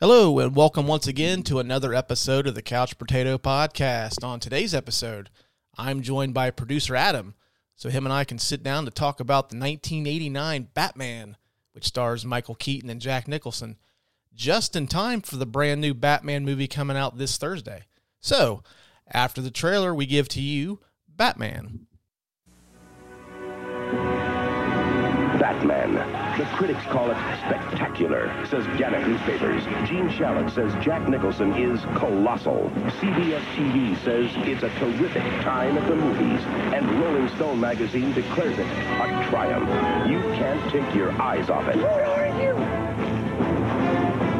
Hello, and welcome once again to another episode of the Couch Brotato Podcast. On today's episode, I'm joined by producer Adam, so him and I can sit down to talk about the 1989 Batman, which stars Michael Keaton and Jack Nicholson, just in time for the brand new Batman movie coming out this Thursday. So, after the trailer, we give to you Batman. Batman. The critics call it spectacular, says Gannett Newspapers. Gene Shalit says Jack Nicholson is colossal. CBS TV says it's a terrific time at the movies. And Rolling Stone magazine declares it a triumph. You can't take your eyes off it. Where are you?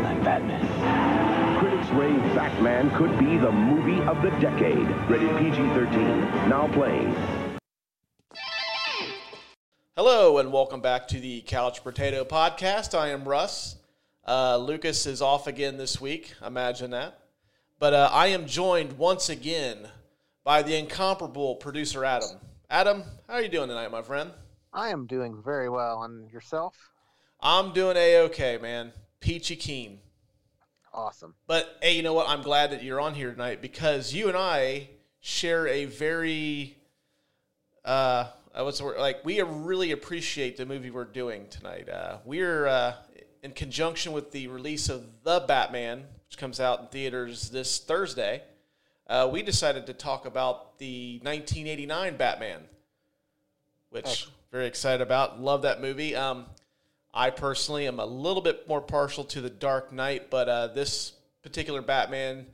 I'm Batman. Critics rave Batman could be the movie of the decade. Rated PG-13. Now playing. Hello, and welcome back to the Couch Brotato Podcast. I am Russ. Uh, Lucas is off again this week. Imagine that. But uh, I am joined once again by the incomparable producer Adam. Adam, how are you doing tonight, my friend? I am doing very well. And yourself? I'm doing a okay, man. Peachy keen. Awesome. But hey, you know what? I'm glad that you're on here tonight because you and I share a very uh, uh, what's the word? Like we really appreciate the movie we're doing tonight. Uh, we're uh, in conjunction with the release of the Batman, which comes out in theaters this Thursday. Uh, we decided to talk about the 1989 Batman, which Excellent. very excited about. Love that movie. Um, I personally am a little bit more partial to the Dark Knight, but uh, this particular Batman,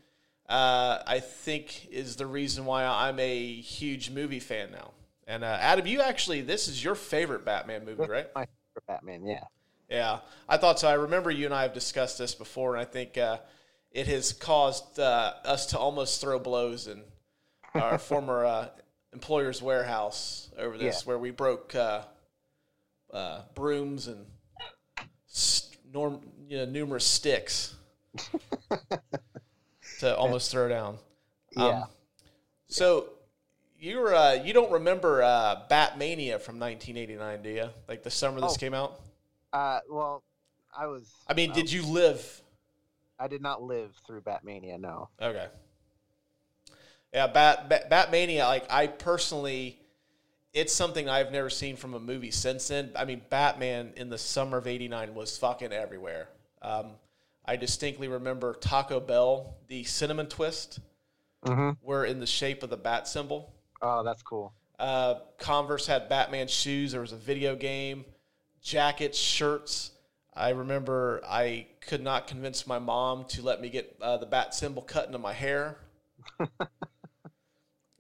uh, I think, is the reason why I'm a huge movie fan now. And uh, Adam, you actually, this is your favorite Batman movie, right? My favorite Batman, yeah. Yeah, I thought so. I remember you and I have discussed this before, and I think uh, it has caused uh, us to almost throw blows in our former uh, employer's warehouse over this, Yeah. where we broke uh, uh, brooms and st- norm, you know, numerous sticks to almost throw down. Um, Yeah. So you're uh, you don't remember uh, Batmania from 1989, do you? Like the summer this Oh. came out. Uh, well, I was. I mean, um, did you live? I did not live through Batmania, no. Okay. Yeah, Bat, Bat Batmania. Like I personally, it's something I've never seen from a movie since then. I mean, Batman in the summer of '89 was fucking everywhere. Um, I distinctly remember Taco Bell, the cinnamon twist, Mm-hmm. were in the shape of the bat symbol. Oh, that's cool. Uh, Converse had Batman shoes. There was a video game, jackets, shirts. I remember I could not convince my mom to let me get uh, the bat symbol cut into my hair.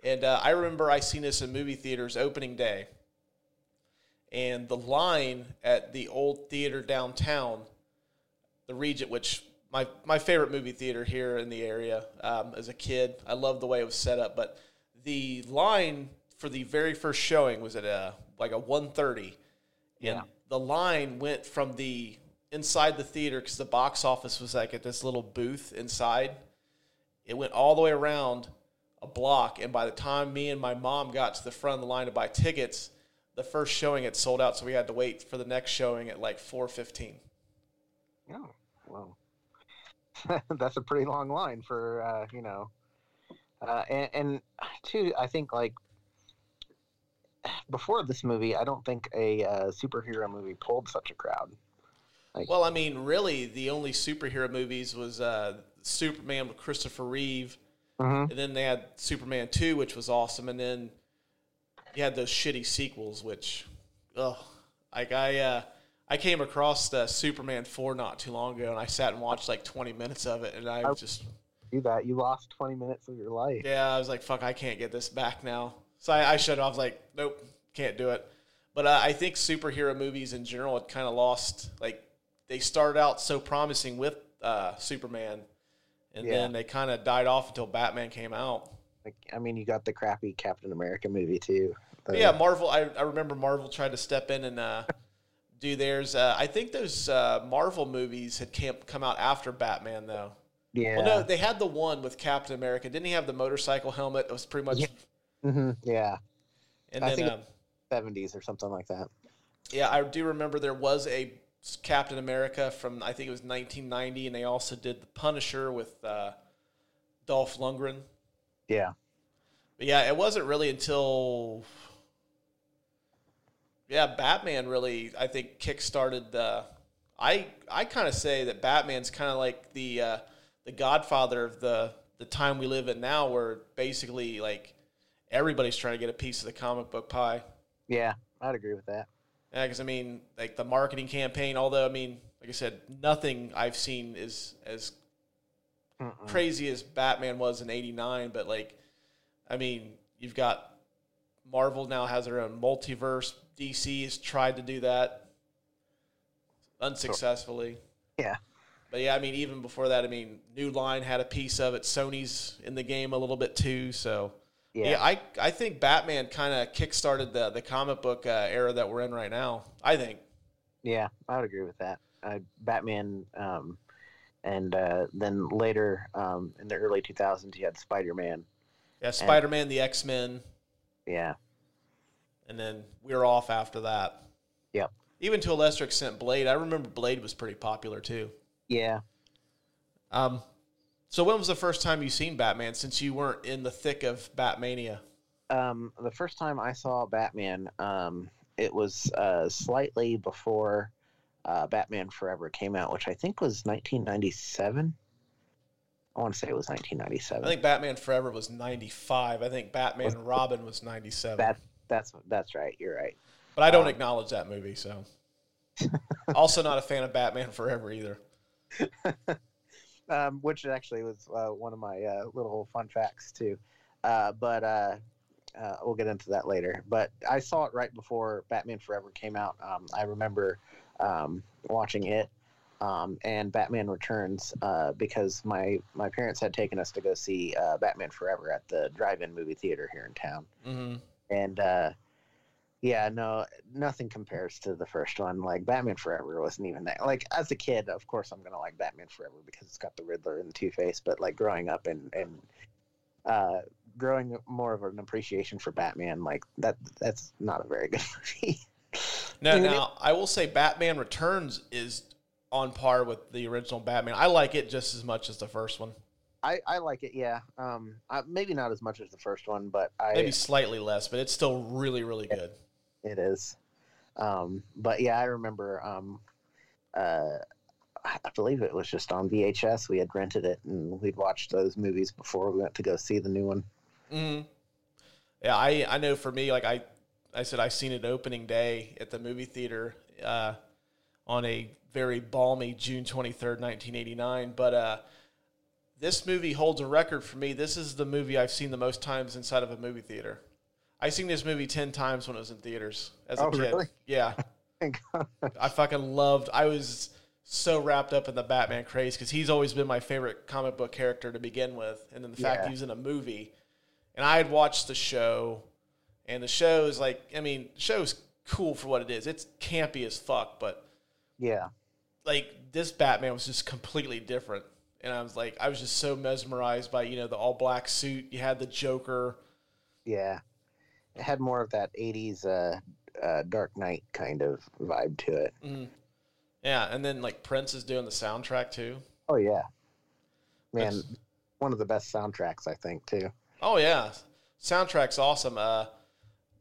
and uh, I remember I seen this in movie theaters opening day. And the line at the old theater downtown, the Regent, which my my favorite movie theater here in the area um, as a kid. I loved the way it was set up, but the line for the very first showing was at a like a 1.30 and the line went from the inside the theater because the box office was like at this little booth inside it went all the way around a block and by the time me and my mom got to the front of the line to buy tickets the first showing had sold out so we had to wait for the next showing at like 4.15 Oh, well. that's a pretty long line for, uh, you know. Uh, and, and, too, I think, like, before this movie, I don't think a uh, superhero movie pulled such a crowd. Well, I mean, really, the only superhero movies was uh, Superman with Christopher Reeve, Mm-hmm. and then they had Superman Two, which was awesome, and then you had those shitty sequels, which, oh, like I, uh, I came across the Superman Four not too long ago, and I sat and watched like twenty minutes of it, and I was just, Do that. You lost 20 minutes of your life. yeah, I was like, fuck, I can't get this back now. So I, I shut off. Like, nope, can't do it. But uh, I think superhero movies in general had kind of lost. Like they started out so promising with uh, Superman, and Yeah. then they kind of died off until Batman came out. Like, I mean, you got the crappy Captain America movie, too. Yeah, Marvel. I, I remember Marvel tried to step in and uh, do theirs. Uh, I think those uh, Marvel movies had came, come out after Batman, though. Yeah. Well, no, they had the one with Captain America. Didn't he have the motorcycle helmet? It was pretty much. Yeah. hmm Yeah. And I then, um, 70s or something like that. yeah, I do remember there was a Captain America from I think it was 1990, and they also did the Punisher with uh, Dolph Lundgren. Yeah. But yeah, it wasn't really until yeah, Batman really I think kickstarted the. I I kind of say that Batman's kind of like the uh, the Godfather of the the time we live in now, where basically like everybody's trying to get a piece of the comic book pie. Yeah, I'd agree with that. Yeah, because I mean, like the marketing campaign. Although I mean, like I said, nothing I've seen is as Mm-mm. crazy as Batman was in '89. But like, I mean, you've got Marvel now has their own multiverse. DC has tried to do that unsuccessfully. Yeah. But yeah, I mean, even before that, I mean, New Line had a piece of it. Sony's in the game a little bit too. So Yeah. yeah, I I think Batman kind of kickstarted the the comic book uh, era that we're in right now. I think. Yeah, I would agree with that. Uh, Batman, um, and uh, then later um, in the early 2000s, you had Spider Man. Yeah, Spider Man, the X Men, Yeah, and then we were off after that. Yep. Even to a lesser extent, Blade. I remember Blade was pretty popular too. Yeah. Um, so when was the first time you seen Batman? Since you weren't in the thick of Batmania. Um, the first time I saw Batman, um, it was uh, slightly before uh, Batman Forever came out, which I think was 1997. I want to say it was 1997. I think Batman Forever was ninety five. I think Batman and Robin was ninety seven. that that's that's right. You're right. But I don't um, acknowledge that movie. So, also not a fan of Batman Forever either. um, which actually was uh, one of my uh, little fun facts too. Uh, but uh, uh, we'll get into that later. But I saw it right before Batman Forever came out. Um, I remember um, watching it um, and Batman Returns uh, because my my parents had taken us to go see uh, Batman Forever at the drive-in movie theater here in town, hmm and uh, yeah, no, nothing compares to the first one. Like Batman Forever wasn't even that. Like as a kid, of course, I'm gonna like Batman Forever because it's got the Riddler and the Two Face. But like growing up and and uh, growing more of an appreciation for Batman, like that that's not a very good movie. No, Dude, now I will say Batman Returns is on par with the original Batman. I like it just as much as the first one, I, I like it, yeah. Um, I, maybe not as much as the first one, but I maybe slightly less, but it's still really, really good. It is. Um, but yeah, I remember. Um, uh, I believe it was just on VHS. We had rented it and we'd watched those movies before we went to go see the new one. hmm Yeah, I I know for me, like I I said, I seen it opening day at the movie theater uh, on a very balmy June twenty third, nineteen eighty nine. But uh, this movie holds a record for me. This is the movie I've seen the most times inside of a movie theater. I seen this movie ten times when it was in theaters as a Oh, kid. really? Yeah, I fucking loved. I was so wrapped up in the Batman craze because he's always been my favorite comic book character to begin with, and then the fact Yeah. he was in a movie, and I had watched the show, and the show is like, I mean, the show's cool for what it is. It's campy as fuck, but yeah, like this Batman was just completely different, and I was like, I was just so mesmerized by you know the all black suit. You had the Joker. yeah. It had more of that '80s uh, uh, Dark Knight kind of vibe to it. Mm. Yeah, and then like Prince is doing the soundtrack too. Oh yeah, man, That's- one of the best soundtracks I think too. Oh yeah, soundtrack's awesome. Uh,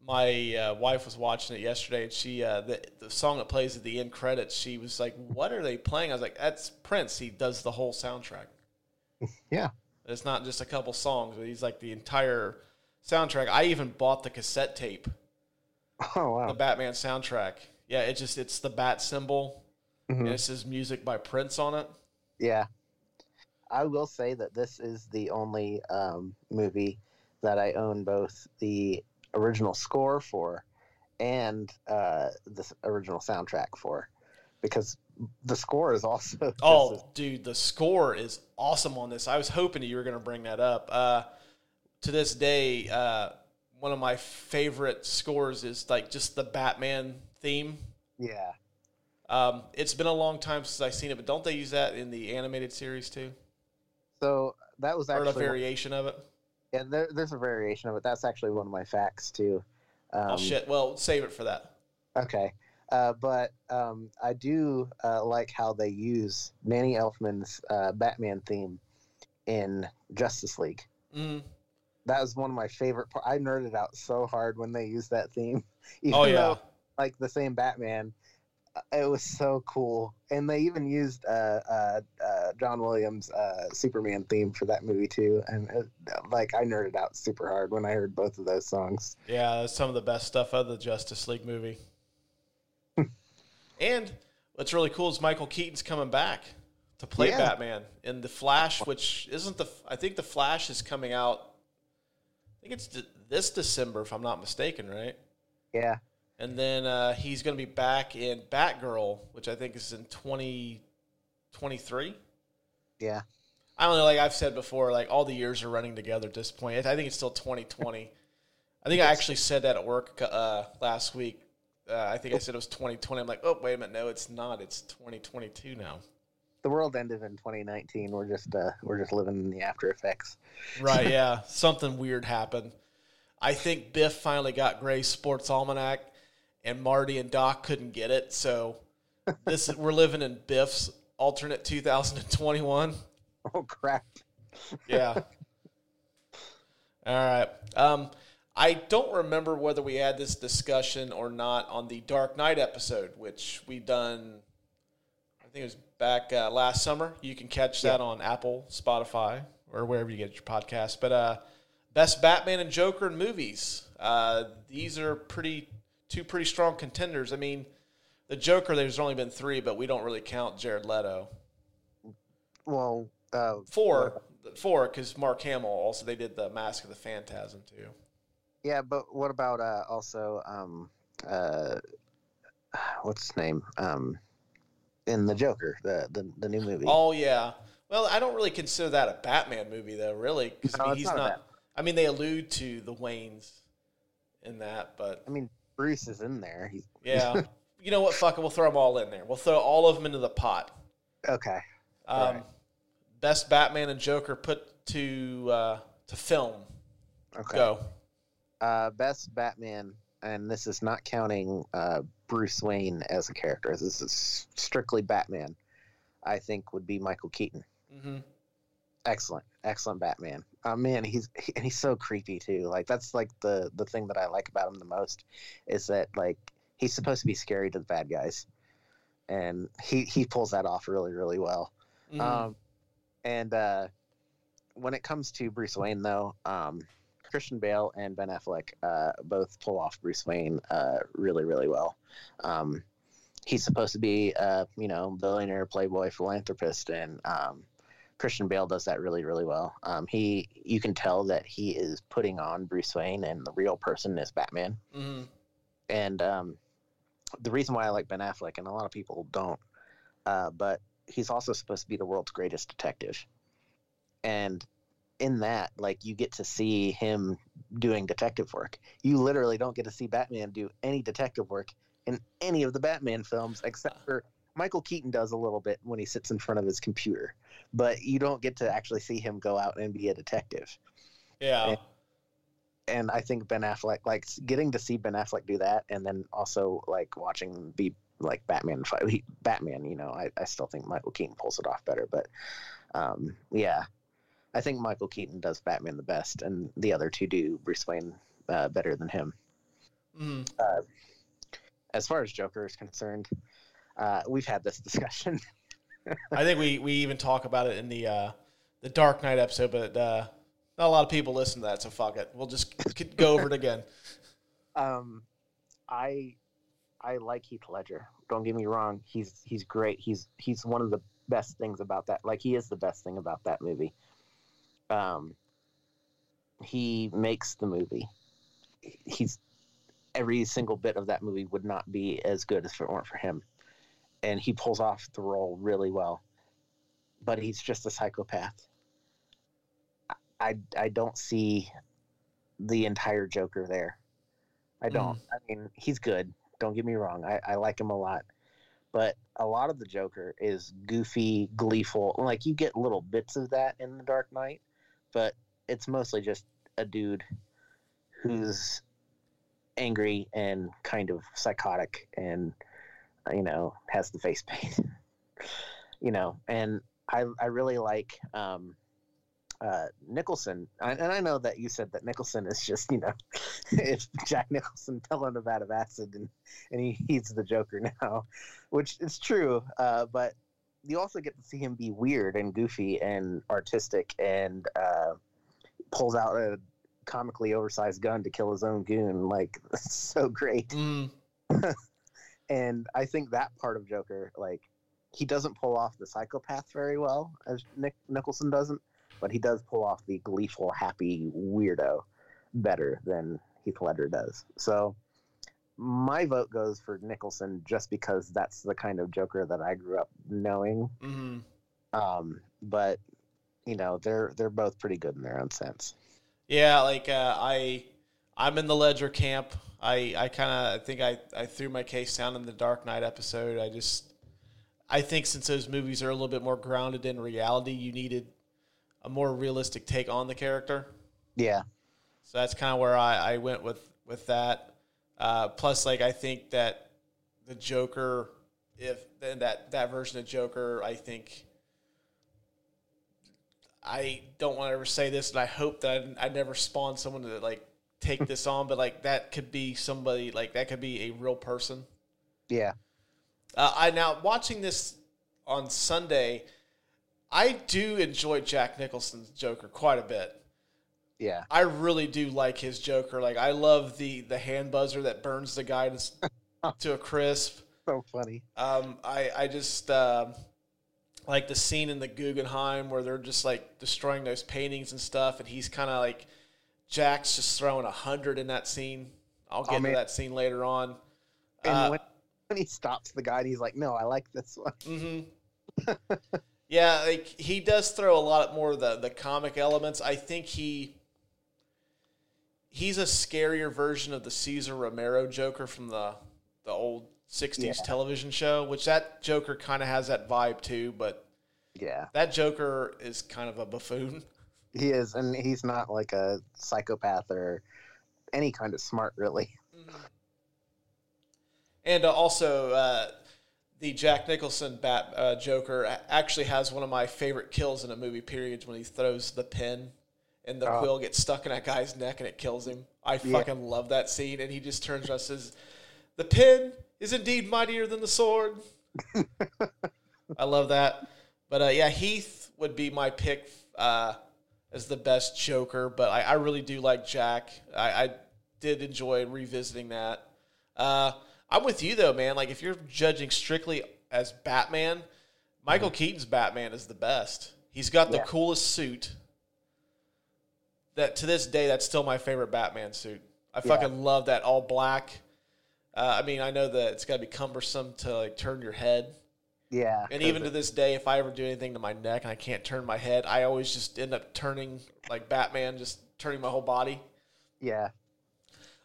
my uh, wife was watching it yesterday, and she uh, the the song that plays at the end credits. She was like, "What are they playing?" I was like, "That's Prince. He does the whole soundtrack. Yeah, It's not just a couple songs, but he's like the entire soundtrack." I even bought the cassette tape, oh the Batman soundtrack. Yeah, it just it's the bat symbol, Mhm. and it says music by Prince on it. yeah. I will say that this is the only um, movie that I own both the original score for and uh, the original soundtrack for, because the score is also Oh, dude, the score is awesome on this. I was hoping you were going to bring that up. Uh, to this day, uh, one of my favorite scores is like just the Batman theme. yeah. Um, it's been a long time since I've seen it, but don't they use that in the animated series too, So that was or a actually variation of it? yeah. There, there's a variation of it. That's actually one of my facts too. Um, oh shit! Well, save it for that. Okay. Uh, but um, I do uh, like how they use Danny Elfman's uh, Batman theme in Justice League. Mm. That was one of my favorite parts. I nerded out so hard when they used that theme. Even Oh yeah. though, like the same Batman, uh, it was so cool. And they even used uh, uh, uh, John Williams' uh, Superman theme for that movie too. And it, like I nerded out super hard when I heard both of those songs. Yeah, that's some of the best stuff of the Justice League movie. and what's really cool is Michael Keaton's coming back to play Yeah. Batman in the Flash, which isn't the. I think the Flash is coming out. I think it's de- this December, if I'm not mistaken, right? Yeah. And then uh, he's going to be back in Batgirl, which I think is in 2023. Yeah. I don't know. Like I've said before, like all the years are running together at this point. I think it's still 2020. I think I actually said that at work uh, last week. Uh, I think I said it was 2020. I'm like, oh wait a minute, no, it's not. It's 2022 now. The world ended in 2019. We're just uh, we're just living in the after effects. Right? Yeah, something weird happened. I think Biff finally got Gray's Sports Almanac, and Marty and Doc couldn't get it. So this is, we're living in Biff's alternate 2021. Oh crap! Yeah. All right. Um, I don't remember whether we had this discussion or not on the Dark Knight episode, which we've done. I think it was back uh, last summer. You can catch that on Apple, Spotify, or wherever you get your podcast. But uh, best Batman and Joker in movies. Uh, these are pretty two pretty strong contenders. I mean, the Joker. There's only been three, but we don't really count Jared Leto. Well, uh, Four, four, because Mark Hamill also they did the Mask of the Phantasm too. Yeah, but what about uh, also um, uh, what's his name? Um, in the Joker, the the, the new movie. Oh yeah. Well, I don't really consider that a Batman movie though, really, because No, I mean, he's not not. I mean, they allude to the Waynes in that, but I mean, Bruce is in there. He's yeah. you know what? Fuck it. We'll throw them all in there. We'll throw all of them into the pot. okay. Um, Right. Best Batman and Joker put to uh, to film. Okay. Go. Uh, best Batman, and this is not counting uh, Bruce Wayne as a character. This is strictly Batman. I think would be Michael Keaton. hmm Excellent, excellent Batman. Uh, man, he's he, and he's so creepy too. Like that's like the the thing that I like about him the most is that like he's supposed to be scary to the bad guys, and he he pulls that off really really well. Mm-hmm. Um, and uh, when it comes to Bruce Wayne, though, um, Christian Bale and Ben Affleck uh, both pull off Bruce Wayne uh, really, really well. Um, he's supposed to be, uh, you know, billionaire, playboy, philanthropist, and um, Christian Bale does that really, really well. Um, he, you can tell that he is putting on Bruce Wayne, and the real person is Batman hmm and um, the reason why I like Ben Affleck, and a lot of people don't, uh, but he's also supposed to be the world's greatest detective, and in that, like, you get to see him doing detective work. You literally don't get to see Batman do any detective work in any of the Batman films, except for Michael Keaton does a little bit when he sits in front of his computer, but you don't get to actually see him go out and be a detective Yeah. and I think Ben Affleck, like getting to see Ben Affleck do that, and then also like watching be like Batman fight, Batman. You know, I, I still think Michael Keaton pulls it off better, but um, yeah, I think Michael Keaton does Batman the best, and the other two do Bruce Wayne uh, better than him. hmm As far as Joker is concerned, uh, we've had this discussion. I think we, we even talk about it in the uh, the Dark Knight episode, but uh, not a lot of people listen to that, so fuck it. We'll just go over it again. um, I I like Heath Ledger. Don't get me wrong. He's he's great. He's he's one of the best things about that. Like he is the best thing about that movie. Um, he makes the movie. He's every single bit of that movie would not be as good if it weren't for him, and he pulls off the role really well. But he's just a psychopath. I I don't see the entire Joker there. I don't. I mean, he's good. Don't get me wrong. I, I like him a lot. But a lot of the Joker is goofy, gleeful. Like you get little bits of that in the Dark Knight, but it's mostly just a dude who's angry and kind of psychotic and you know, has the face paint. you know, and I I really like um, uh, Nicholson, I, and I know that you said that Nicholson is just you know, it's Jack Nicholson fell telling him out of acid, and and he, he's the Joker now, which is true. Uh, but you also get to see him be weird and goofy and artistic, and uh, pulls out a comically oversized gun to kill his own goon. Like so great. Mm. and I think that part of Joker, like, he doesn't pull off the psychopath very well, as Nick Nicholson doesn't, but he does pull off the gleeful, happy weirdo better than Heath Ledger does. So my vote goes for Nicholson just because that's the kind of Joker that I grew up knowing. hmm Um, but you know, they're they're both pretty good in their own sense. Yeah, like uh, I, I'm in the Ledger camp. I, I kind of I think I, I threw my case down in the Dark Knight episode. I just, I think since those movies are a little bit more grounded in reality, you needed a more realistic take on the character. Yeah, So that's kind of where I, I went with with that. Uh, plus, like I think that the Joker, if that that version of Joker, I think. I don't want to ever say this, and I hope that I, I never spawn someone to like take this on, but like that could be somebody like that could be a real person. yeah, Uh, I now watching this on Sunday, I do enjoy Jack Nicholson's Joker quite a bit. Yeah, I really do like his Joker. Like I love the the hand buzzer that burns the guy to, to a crisp. so funny. Um, I I just uh, like the scene in the Guggenheim where they're just like destroying those paintings and stuff, and he's kind of like Jack's just throwing a hundred in that scene. I'll get Oh, man. that scene later on. And Uh, when, when he stops the guy, and he's like, "No, I like this one." hmm yeah, like he does throw a lot more of the the comic elements. I think he he's a scarier version of the Cesar Romero Joker from the the old '60s Yeah. television show, which that Joker kind of has that vibe too. But Yeah, that Joker is kind of a buffoon. he is, and he's not like a psychopath or any kind of smart, really. And uh, also, uh, the Jack Nicholson Bat uh, Joker actually has one of my favorite kills in a movie. Periods when he throws the pin and the Oh. quill gets stuck in that guy's neck and it kills him. I Yeah. fucking love that scene. And he just turns around and says, "The pin is indeed mightier than the sword." I love that. But uh, yeah, Heath would be my pick uh, as the best Joker. But I, I really do like Jack. I, I did enjoy revisiting that. Uh, I'm with you though, man. Like if you're judging strictly as Batman, Michael Keaton's Batman is the best. He's got the Yeah. coolest suit. That to this day, that's still my favorite Batman suit. I Yeah. fucking love that all black. Uh, I mean, I know that it's got to be cumbersome to like turn your head, Yeah, and even to this day, if I ever do anything to my neck and I can't turn my head, I always just end up turning like Batman, just turning my whole body. yeah,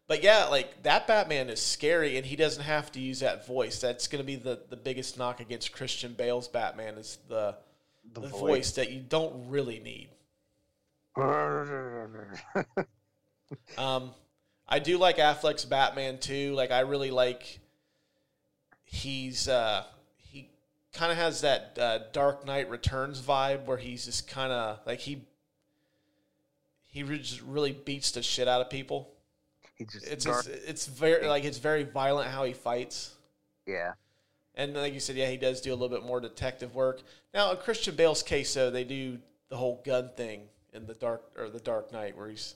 But yeah, like that Batman is scary, and he doesn't have to use that voice. That's going to be the the biggest knock against Christian Bale's Batman is the the, the voice that you don't really need. Um, I do like Affleck's Batman too. Like I really like. He's uh, he kind of has that uh, Dark Knight Returns vibe where he's just kind of like he. He just really beats the shit out of people. he just It's dark- it's, it's very like it's very violent how he fights. yeah, And like you said, yeah, he does do a little bit more detective work. Now, in Christian Bale's case, though, they do the whole gun thing in the dark or the Dark Knight, where he's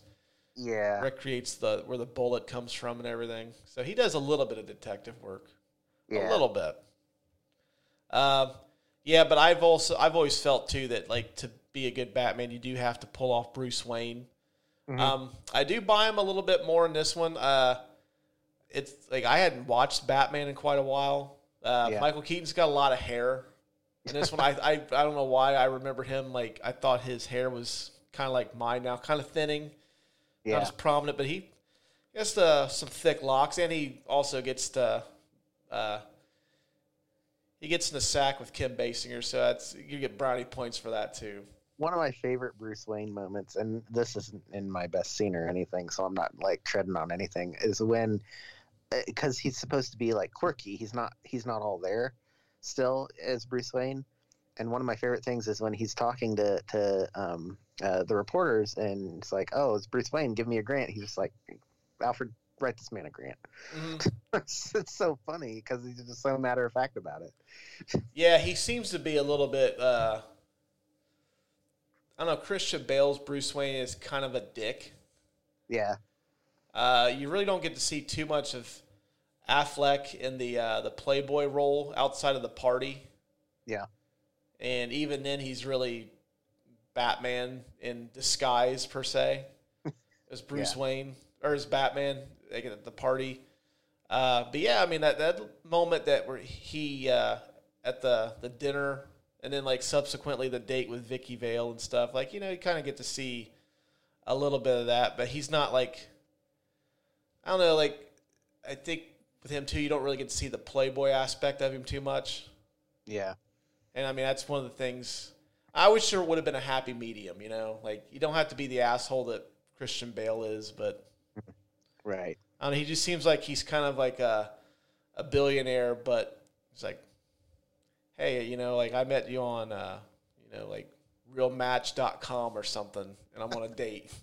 yeah, recreates the where the bullet comes from and everything. So he does a little bit of detective work, yeah. a little bit. Um, yeah, but I've also I've always felt too that like to be a good Batman, you do have to pull off Bruce Wayne. Mhm. Um, I do buy him a little bit more in this one. Uh, it's like I hadn't watched Batman in quite a while. Uh, Yeah. Michael Keaton's got a lot of hair. In this one, I, I I don't know why I remember him like I thought his hair was kind of like mine now, kind of thinning, not as prominent, but he gets uh, some thick locks, and he also gets to uh, he gets in the sack with Kim Basinger, so that's you get brownie points for that too. One of my favorite Bruce Wayne moments, and this isn't in my best scene or anything, so I'm not like treading on anything, is when because he's supposed to be like quirky. He's not. He's not all there still as Bruce Wayne. And one of my favorite things is when he's talking to to um, uh, the reporters, and it's like, "Oh, it's Bruce Wayne. Give me a grant." He's just like, "Alfred, write this man a grant." Mhm. it's, it's so funny because he's just so matter of fact about it. Yeah, he seems to be a little bit. Uh, I don't know. Christian Bale's Bruce Wayne is kind of a dick. Yeah, Uh, you really don't get to see too much of Affleck in the uh, the Playboy role outside of the party, yeah, and even then, he's really Batman in disguise per se, as Bruce Yeah. Wayne or as Batman like, at the party. Uh, but yeah, I mean that that moment that where he uh, at the the dinner and then like subsequently the date with Vicki Vale and stuff, like you know, you kind of get to see a little bit of that, but he's not like I don't know, like I think with him too, you don't really get to see the playboy aspect of him too much. yeah, And I mean, that's one of the things I wish there would have been a happy medium, you know? Like, you don't have to be the asshole that Christian Bale is, but right. I don't know, he just seems like he's kind of like a, a billionaire, but he's like, hey, you know, like I met you on, uh, you know, like realmatch.com or something, and I'm on a date.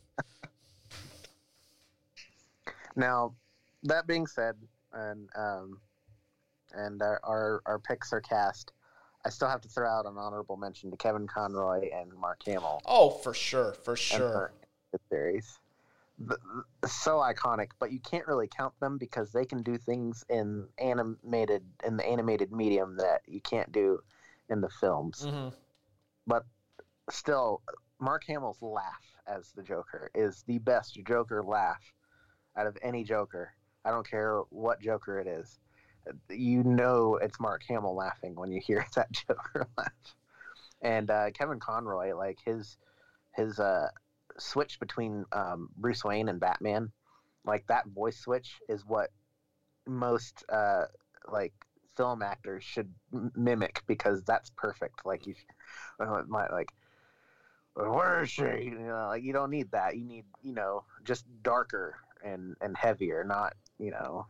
Now, that being said, and um, and our, our our picks are cast. I still have to throw out an honorable mention to Kevin Conroy and Mark Hamill. Oh, for sure, for sure. The series. So iconic, but you can't really count them because they can do things in animated in the animated medium that you can't do in the films. hmm But still, Mark Hamill's laugh as the Joker is the best Joker laugh out of any Joker. I don't care what Joker it is. You know it's Mark Hamill laughing when you hear that Joker laugh. And uh, Kevin Conroy, like his his uh, switch between um, Bruce Wayne and Batman, like that voice switch is what most uh, like film actors should m- mimic because that's perfect. Like you, uh, my like, where is she? You know, like you don't need that. You need you know just darker and and heavier, not you know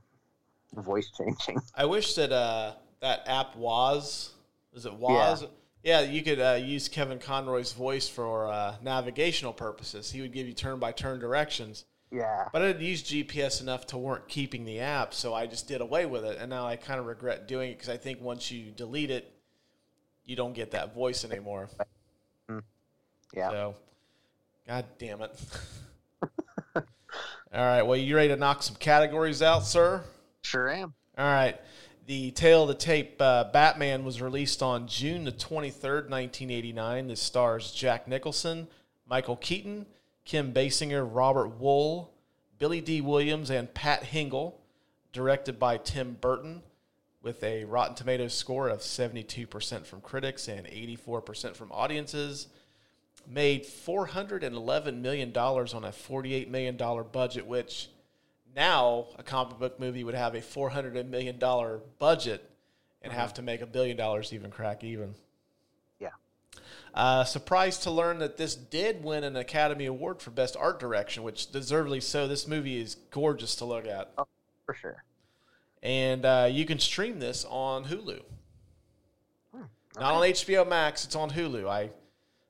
voice changing. I wish that uh, that app was is it was yeah, you could uh, use Kevin Conroy's voice for uh, navigational purposes. He would give you turn by turn directions. Yeah, But I didn't use GPS enough to warrant keeping the app, so I just did away with it. And now I kind of regret doing it because I think once you delete it, you don't get that voice anymore. yeah. So, God damn it. All right. Well, you ready to knock some categories out, sir? Sure am. All right. The Tale of the Tape uh, Batman was released on June the 23rd, 1989. This stars Jack Nicholson, Michael Keaton, Kim Basinger, Robert Wuhl, Billy Dee Williams, and Pat Hingle. Directed by Tim Burton, with a Rotten Tomatoes score of 72% from critics and 84% from audiences. Made $411 million on a $48 million budget, which now a comic book movie would have a four hundred million dollar budget and have to make a billion dollars even crack even. Yeah. Uh, surprised to learn that this did win an Academy Award for Best Art Direction, which deservedly so. This movie is gorgeous to look at, For sure. and uh, you can stream this on Hulu. Not on HBO Max; it's on Hulu. I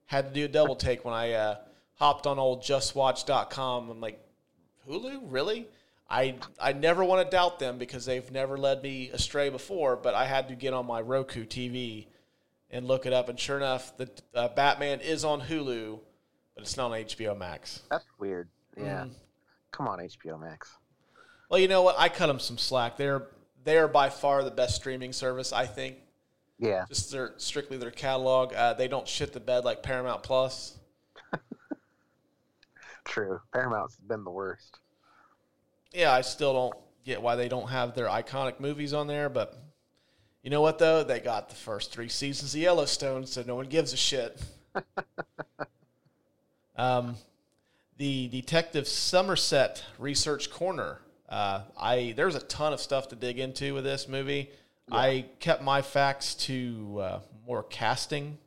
had to do a double take when I uh, hopped on old JustWatch.com. I'm like, Hulu, really? I I never want to doubt them because they've never led me astray before. But I had to get on my Roku TV and look it up, and sure enough, the uh, Batman is on Hulu, but it's not on HBO Max. That's weird. Yeah. Mm. Come on, HBO Max. Well, you know what? I cut them some slack. They're they're by far the best streaming service. I think Yeah. just their strictly their catalog. Uh, they don't shit the bed like Paramount Plus. True. Paramount's been the worst. Yeah, I still don't get why they don't have their iconic movies on there, but you know what though? They got the first three seasons of Yellowstone, so no one gives a shit. um, the Detective Somerset Research Corner. Uh, I there's a ton of stuff to dig into with this movie. I kept my facts to uh, more casting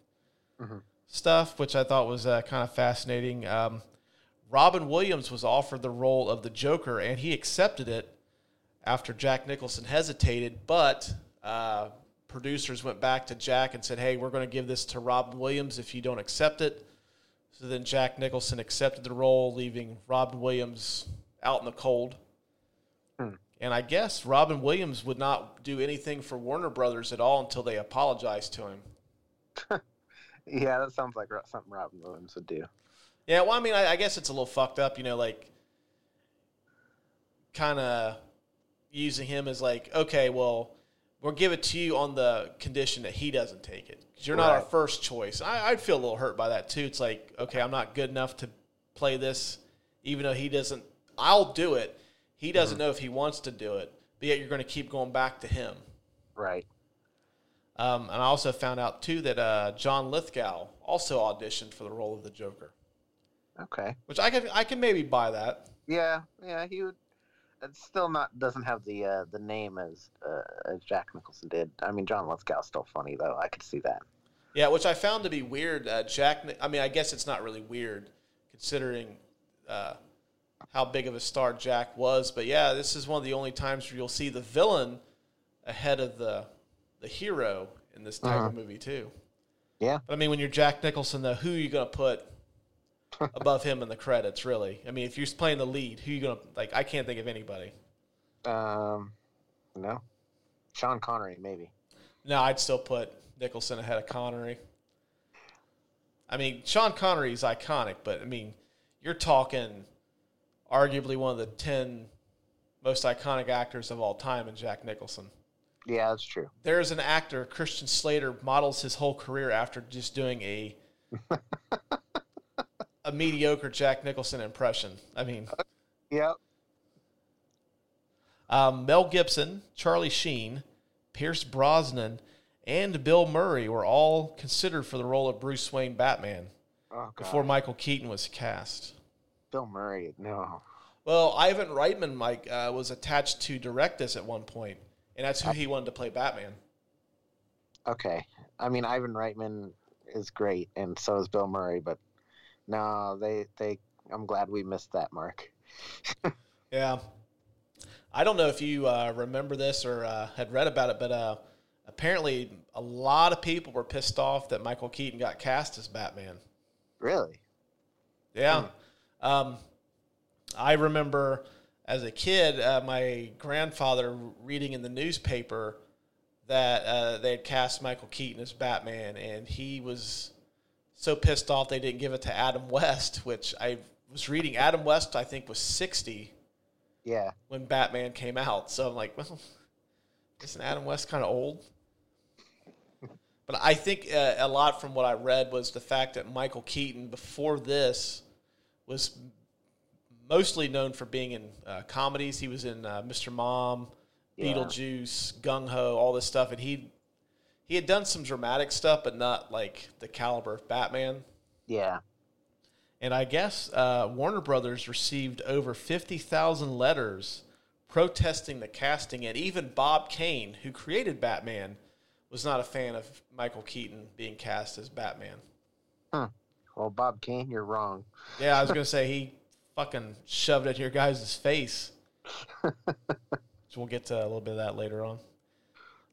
stuff, which I thought was uh, kind of fascinating. Um, Robin Williams was offered the role of the Joker, and he accepted it. after Jack Nicholson hesitated, but uh, producers went back to Jack and said, "Hey, we're going to give this to Robin Williams if you don't accept it." So then Jack Nicholson accepted the role, leaving Robin Williams out in the cold. Hmm. And I guess Robin Williams would not do anything for Warner Brothers at all until they apologized to him. Yeah, that sounds like something Robin Williams would do. Yeah, well, I mean, I, I guess it's a little fucked up, you know, like kind of using him as like, okay, well, we'll give it to you on the condition that he doesn't take it. 'Cause you're not our first choice. I, I'd feel a little hurt by that too. It's like, okay, I'm not good enough to play this, even though he doesn't. I'll do it. He doesn't know if he wants to do it, but yet you're going to keep going back to him. Right. Um, and I also found out too that uh, John Lithgow also auditioned for the role of the Joker, Okay. which I can I can maybe buy that. Yeah, yeah, he would. It's still not doesn't have the uh, the name as uh, as Jack Nicholson did. I mean, John Lithgow's still funny though. I could see that. Yeah, which I found to be weird. Uh, Jack, I mean, I guess it's not really weird considering uh, how big of a star Jack was. But yeah, this is one of the only times where you'll see the villain ahead of the the hero in this type of movie too. Yeah. But I mean, when you're Jack Nicholson, though, who are you going to put above him in the credits? Really? I mean, if you're playing the lead, who you to like? I can't think of anybody. Um, no, Sean Connery maybe. No, I'd still put Nicholson ahead of Connery. I mean, Sean Connery is iconic, but I mean, you're talking arguably one of the 10 most iconic actors of all time in Jack Nicholson. Yeah, that's true. There's an actor, Christian Slater, models his whole career after just doing a a mediocre Jack Nicholson impression. I mean, Yep. Um, Mel Gibson, Charlie Sheen, Pierce Brosnan, and Bill Murray were all considered for the role of Bruce Wayne Batman Oh before Michael Keaton was cast. Bill Murray. No. Well, Ivan Reitman, Mike, uh, was attached to direct this at one point, and that's who he wanted to play Batman. Okay. I mean, Ivan Reitman is great, and so is Bill Murray. But no, they they. I'm glad we missed that mark. Yeah. I don't know if you uh, remember this or uh, had read about it, but uh, apparently a lot of people were pissed off that Michael Keaton got cast as Batman. Really? Yeah. Um, I remember as a kid, uh, my grandfather reading in the newspaper that uh, they had cast Michael Keaton as Batman, and he was so pissed off they didn't give it to Adam West, which I was reading. Adam West, I think, was 60 Yeah. when Batman came out. So I'm like, well, isn't Adam West kind of old? But I think uh, a lot from what I read was the fact that Michael Keaton, before this, was mostly known for being in uh, comedies. He was in uh, Mr. Mom, Yeah. Beetlejuice, Gung Ho, all this stuff, and he he had done some dramatic stuff, but not like the caliber of Batman. Yeah. And I guess uh, Warner Brothers received over 50,000 letters protesting the casting, and even Bob Kane, who created Batman, was not a fan of Michael Keaton being cast as Batman. Well, Bob Kane, you're wrong. Yeah, I was going to say he fucking shoved it in your guys' face. so we'll get to a little bit of that later on.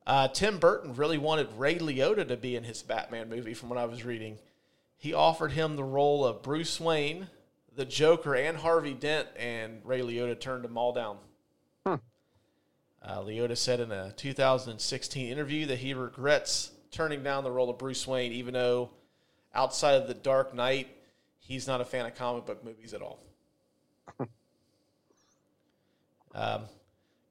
Uh, Tim Burton really wanted Ray Liotta to be in his Batman movie, from what I was reading. He offered him the role of Bruce Wayne, the Joker, and Harvey Dent, and Ray Liotta turned them all down. Hmm. Uh, Liotta said in a 2016 interview that he regrets turning down the role of Bruce Wayne, even though outside of The Dark Knight, he's not a fan of comic book movies at all. um,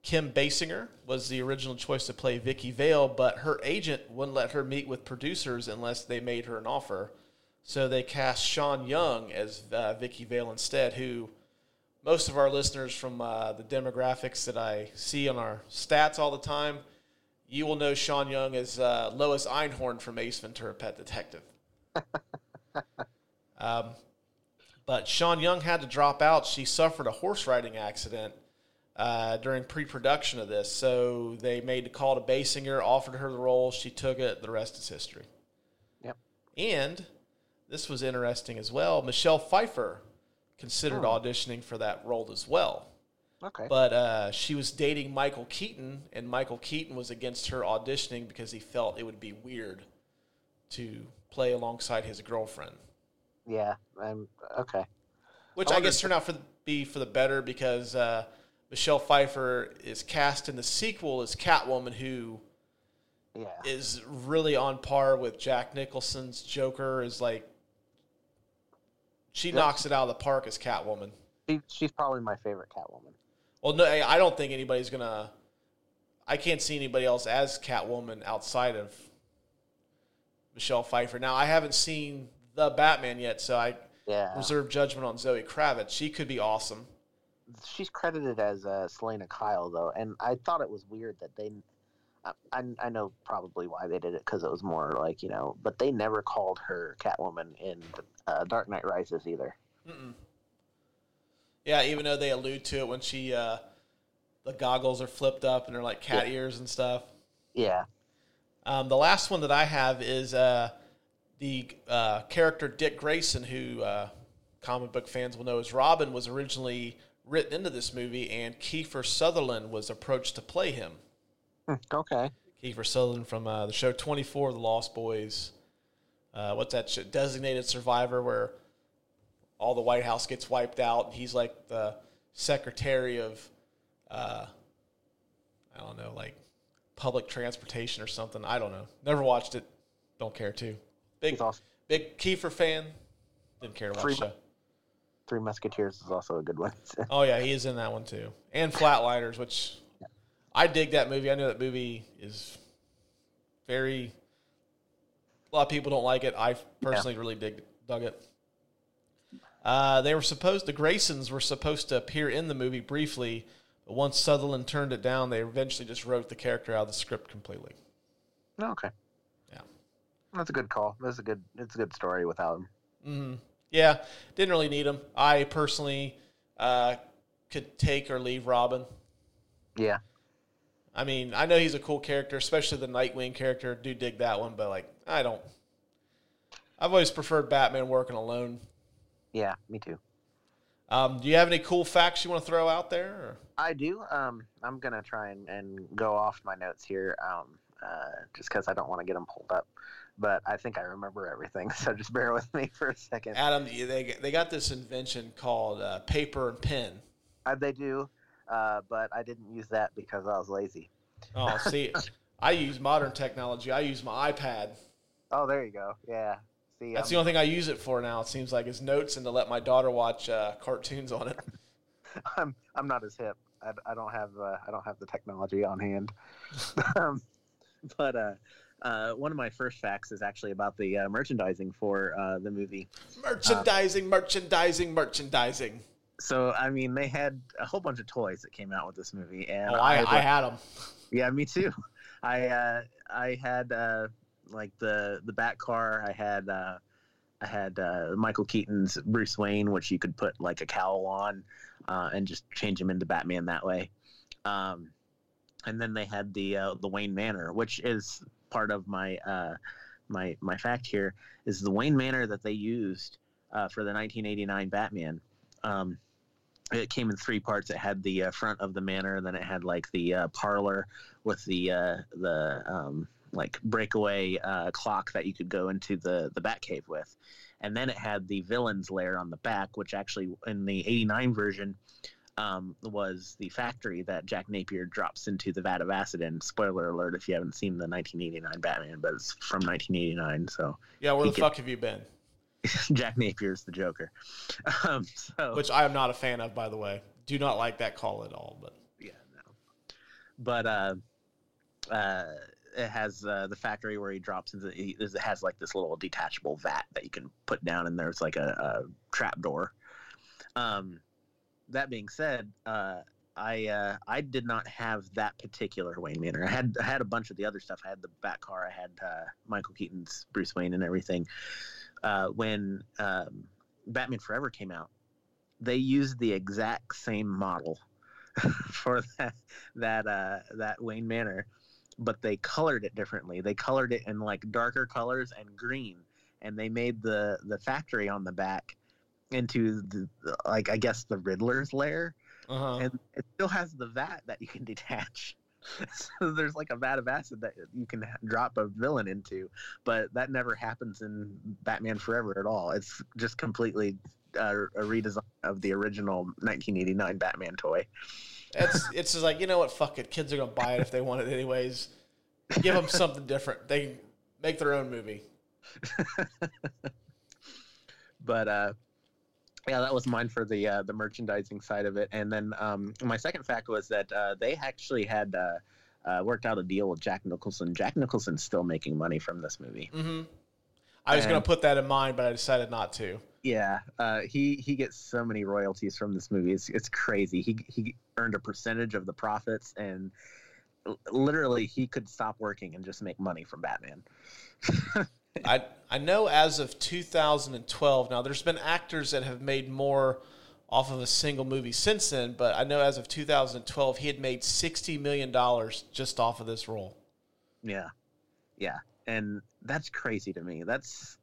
Kim Basinger was the original choice to play Vicki Vale, but her agent wouldn't let her meet with producers unless they made her an offer. So they cast Sean Young as uh, Vicki Vale instead, who most of our listeners from uh, the demographics that I see on our stats all the time, you will know Sean Young as uh, Lois Einhorn from Ace Ventura: Pet Detective. um, but Sean Young had to drop out. She suffered a horse riding accident uh, during pre-production of this, so they made the call to Basinger, offered her the role. She took it. The rest is history. Yep. And this was interesting as well. Michelle Pfeiffer considered auditioning for that role as well. Okay. But uh, she was dating Michael Keaton, and Michael Keaton was against her auditioning because he felt it would be weird to play alongside his girlfriend. yeah. I'm okay. Which I I, guess turned out for the, be for the better because uh, Michelle Pfeiffer is cast in the sequel as Catwoman, who Yeah. is really on par with Jack Nicholson's Joker. Is like she Yep. knocks it out of the park as Catwoman. She, she's probably my favorite Catwoman. Well, no, I I don't think anybody's gonna. I can't see anybody else as Catwoman outside of Michelle Pfeiffer. Now, I haven't seen the Batman yet, so I Yeah. reserve judgment on Zoe Kravitz. She could be awesome. She's credited as uh, Selina Kyle though, and I thought it was weird that they. I, I I know probably why they did it because it was more like you know, but they never called her Catwoman in uh, Dark Knight Rises either. Mm-mm. Yeah, even though they allude to it when she, uh, the goggles are flipped up and they're like cat ears and stuff. Yeah. Um, the last one that I have is uh, the uh, character Dick Grayson, who uh, comic book fans will know as Robin, was originally written into this movie, and Kiefer Sutherland was approached to play him. Hmm, Okay. Kiefer Sutherland from uh, the show 24, The Lost Boys. Uh, what's that show? Designated Survivor, where all the White House gets wiped out. And he's like the secretary of, uh, I don't know, like public transportation or something. I don't know. Never watched it. Don't care to. Big, big Kiefer fan. Didn't care to watch the show. Three Musketeers is also a good one. Oh yeah, he is in that one too, and Flatliners, which I dig that movie. I know that movie is very. A lot of people don't like it. I personally really dig dug it. Uh, they were supposed the Graysons were supposed to appear in the movie briefly, but once Sutherland turned it down, they eventually just wrote the character out of the script completely. Okay. Yeah. That's a good call. That's a good. It's a good story without him. hmm Yeah, didn't really need him. I personally uh, could take or leave Robin. Yeah. I mean, I know he's a cool character, especially the Nightwing character. Do dig that one, but like, I don't. I've always preferred Batman working alone. Yeah. Me too. Um, do you have any cool facts you want to throw out there? Or? I do. Um, I'm gonna try and, and go off my notes here. Um, uh, just because I don't want to get them pulled up, but I think I remember everything. So just bear with me for a second. Adam, they they got this invention called uh, paper and pen. Uh, they do, uh, but I didn't use that because I was lazy. Oh, see, I use modern technology. I use my iPad. Oh, there you go. Yeah. See, That's I'm, the only thing I use it for now. It seems like is notes and to let my daughter watch uh, cartoons on it. I'm I'm not as hip. I, I don't have uh, I don't have the technology on hand. um, but uh, one of my first facts is actually about the uh, merchandising for uh, the movie. Merchandising, merchandising, merchandising. So I mean, they had a whole bunch of toys that came out with this movie, and Oh, I, had, I had them. yeah, me too. I uh, I had uh, like the the Bat car. I had uh, I had uh, Michael Keaton's Bruce Wayne, which you could put like a cowl on uh, and just change him into Batman that way. Um, and then they had the uh, the Wayne Manor, which is part of my uh, my my fact here is the Wayne Manor that they used uh, for the 1989 Batman. Um, it came in three parts. It had the uh, front of the manor, then it had like the uh, parlor with the uh, the um, like breakaway uh, clock that you could go into the the Batcave with, and then it had the villain's lair on the back, which actually in the '89 version um, was the factory that Jack Napier drops into the vat of acid in. Spoiler alert if you haven't seen the 1989 Batman, but it's from 1989, so Yeah, where the fuck have you been? Jack Napier's the Joker. Um, so Which I am not a fan of, by the way. Do not like that call at all. But yeah, no. But uh, uh, it has uh, the factory where he drops into. It has like this little detachable vat that you can put down, and there's like a, a trap door. Um, that being said, uh, I uh, I did not have that particular Wayne Manor. I had I had a bunch of the other stuff. I had the Bat car. I had uh, Michael Keaton's Bruce Wayne and everything. Uh, when um, Batman Forever came out, they used the exact same model for that that uh, that Wayne Manor, but they colored it differently. They colored it in like darker colors and green, and they made the the factory on the back into the like I guess the Riddler's lair. Uh-huh. and it still has the vat that you can detach. so there's like a vat of acid that you can drop a villain into, but that never happens in Batman Forever at all. It's just completely uh, a redesign of the original 1989 Batman toy. It's it's just like you know what, fuck it. Kids are gonna buy it if they want it anyways. Give them something different. They make their own movie. but uh yeah that was mine for the uh the merchandising side of it and then um my second fact was that uh they actually had uh uh, worked out a deal with Jack Nicholson. Jack Nicholson's still making money from this movie. hmm I was gonna put that in mind, but I decided not to. Yeah, uh, he he gets so many royalties from this movie. It's it's crazy. He he earned a percentage of the profits, and l- literally he could stop working and just make money from Batman. I I know as of 2012. Now there's been actors that have made more off of a single movie since then, but I know as of 2012 he had made 60 million dollars just off of this role. Yeah, yeah, and that's crazy to me. That's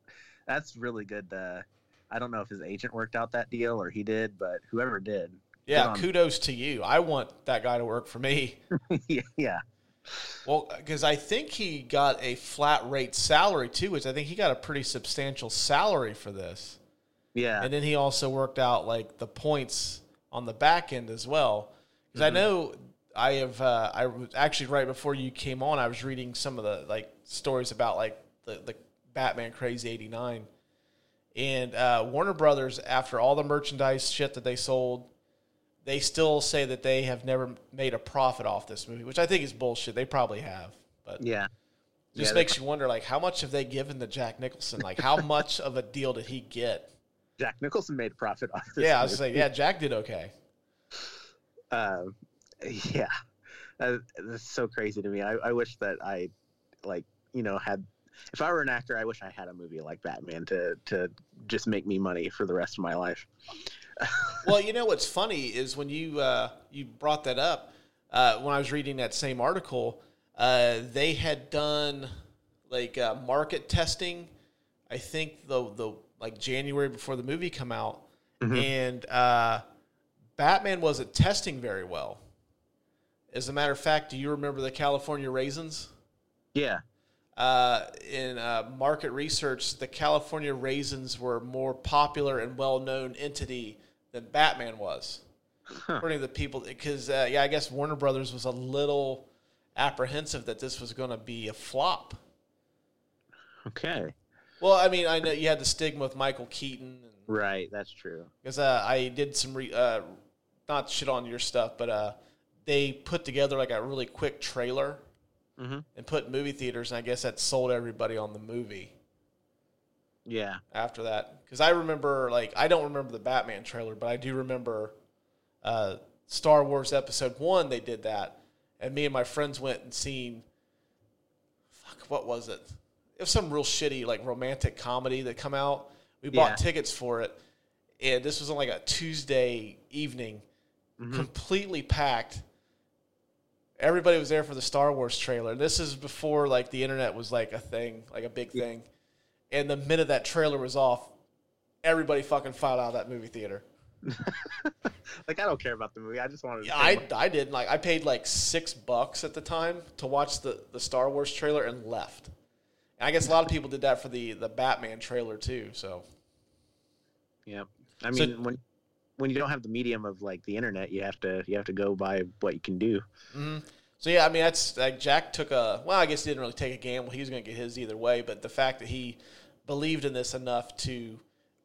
that's really good. Uh, I don't know if his agent worked out that deal or he did, but whoever did, Yeah, kudos to you. I want that guy to work for me. yeah, yeah, Well, because I think he got a flat rate salary too, which I think he got a pretty substantial salary for this. yeah, And then he also worked out like the points on the back end as well. Because I Mm-hmm. know I have, uh, I was actually right before you came on, I was reading some of the like stories about like the, the Batman Crazy 89. And uh, Warner Brothers, after all the merchandise shit that they sold, they still say that they have never made a profit off this movie, which I think is bullshit. They probably have, but yeah. just Yeah, makes you wonder, like, how much have they given to Jack Nicholson? Like, how much of a deal did he get? Jack Nicholson made a profit off this. Yeah, I was movie. saying, yeah, Jack did okay. uh, yeah, uh, that's so crazy to me. I, I wish that I, like, you know, had. If I were an actor, I wish I had a movie like Batman to to just make me money for the rest of my life. Well, you know what's funny is when you uh, you brought that up uh, when I was reading that same article, uh, they had done like uh, market testing. I think the the like January before the movie come out, and uh, Batman wasn't testing very well. As a matter of fact, do you remember the California raisins? Yeah, uh, in uh, market research, the California Raisins were more popular and well-known entity than Batman was. According to the people, because uh, yeah, I guess Warner Brothers was a little apprehensive that this was going to be a flop. okay, Well, I mean, I know you had the stigma with Michael Keaton, right, that's true. because uh, I did some re- uh, not shit on your stuff, but uh, they put together like a really quick trailer Mhm. and put in movie theaters, and I guess that sold everybody on the movie. Yeah, after that because I remember like I don't remember the Batman trailer, but I do remember uh, Star Wars Episode One. They did that, and me and my friends went and seen. Fuck, what was it? It was some real shitty like romantic comedy that come out. We bought Yeah. tickets for it, and this was on like a Tuesday evening, completely packed. Everybody was there for the Star Wars trailer. This is before like the internet was like a thing, like a big thing. And the minute that trailer was off, everybody fucking filed out of that movie theater. like I don't care about the movie. I just wanted. To Yeah, I, I didn't Like I paid like six bucks at the time to watch the, the Star Wars trailer and left. And I guess a lot of people did that for the, the Batman trailer too. So Yeah, I So- mean when when you don't have the medium of like the internet, you have to you have to go by what you can do. Mm-hmm. So yeah, I mean that's like Jack took a well, I guess he didn't really take a gamble. He was going to get his either way, but the fact that he believed in this enough to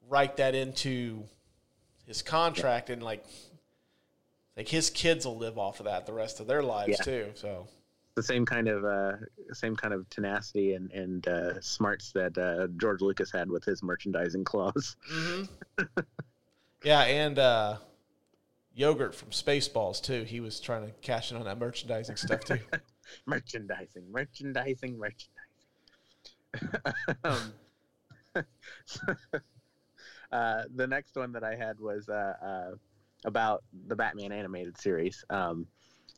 write that into his contract and like like his kids will live off of that the rest of their lives Yeah. too. So The same kind of uh, same kind of tenacity and and uh, smarts that uh, George Lucas had with his merchandising clause. yeah, and uh, yogurt from Spaceballs too. He was trying to cash in on that merchandising stuff too. merchandising, merchandising, merchandising. um, uh, the next one that I had was uh, uh, about the Batman animated series. Um,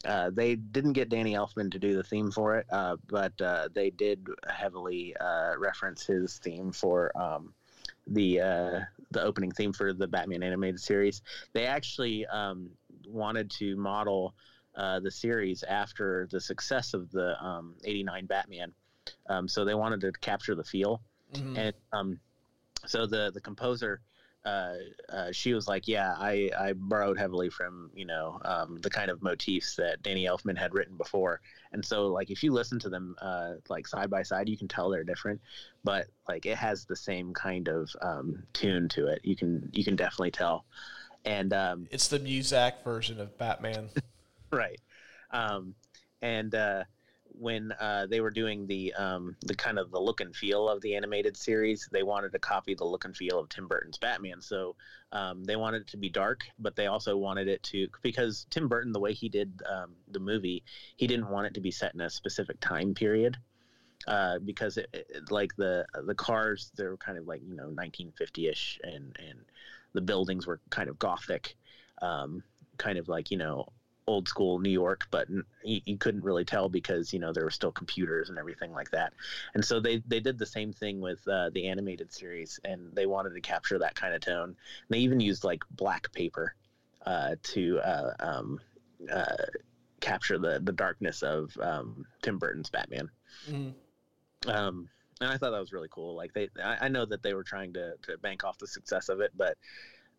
uh, they didn't get Danny Elfman to do the theme for it, but they did heavily reference his theme for um, the uh, the opening theme for the Batman animated series. They actually um, wanted to model uh, the series after the success of the um, 89 Batman. Um, so they wanted to capture the feel. Mhm. And um, so the, the composer, uh, uh, she was like, yeah, I, I borrowed heavily from, you know, um, the kind of motifs that Danny Elfman had written before. And so like, if you listen to them, uh, like side by side, you can tell they're different, but like it has the same kind of, um, tune to it. You can, you can definitely tell. And, um, It's the Muzak version of Batman. right um, and uh, when uh, they were doing the um, the kind of the look and feel of the animated series they wanted to copy the look and feel of tim burton's batman. So um, they wanted it to be dark but they also wanted it to because tim burton the way he did um, the movie he didn't want it to be set in a specific time period uh, because it, it, like the the cars they were kind of like you know 1950ish and and the buildings were kind of gothic um, kind of like you know old school New York, but you, you couldn't really tell because you know there were still computers and everything like that. And so they they did the same thing with uh, the animated series, and they wanted to capture that kind of tone. And they even used like black paper uh, to uh, um, uh, capture the the darkness of um, Tim Burton's Batman. Mhm. Um, and I thought that was really cool. Like they, I, I know that they were trying to to bank off the success of it, but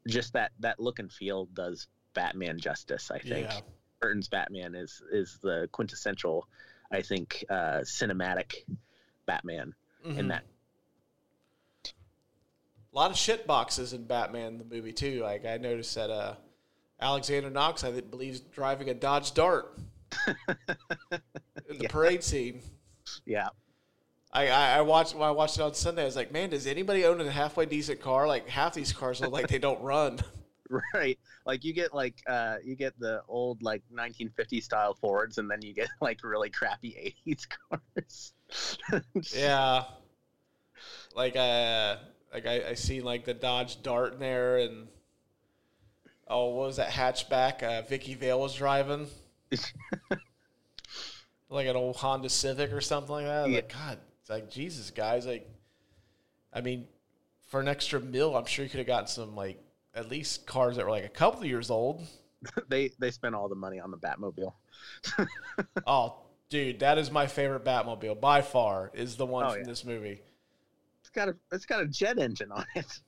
just that that look and feel does Batman justice. I think. Yeah. Burton's Batman is is the quintessential, I think, uh, cinematic Batman in Mhm. that. A lot of shit boxes in Batman the movie too. Like I noticed that uh, Alexander Knox, I think, believes driving a Dodge Dart in the Yeah. parade scene. Yeah, I, I, I watched when I watched it on Sunday. I was like, man, does anybody own a halfway decent car? Like half these cars look like they don't run. right. Like you get like uh, you get the old like 1950 style Fords, and then you get like really crappy 80s cars. yeah, like uh, like I, I seen like the Dodge Dart in there, and oh, what was that hatchback? Uh, Vicki Vale was driving. like an old Honda Civic or something like that. Was Like God, it's like Jesus, guys. Like, I mean, for an extra mil, I'm sure you could have gotten some like at least cars that were like a couple of years old. they they spent all the money on the Batmobile. Oh, dude, that is my favorite Batmobile by far. Is the one Oh, from yeah. this movie. It's got a it's got a jet engine on it.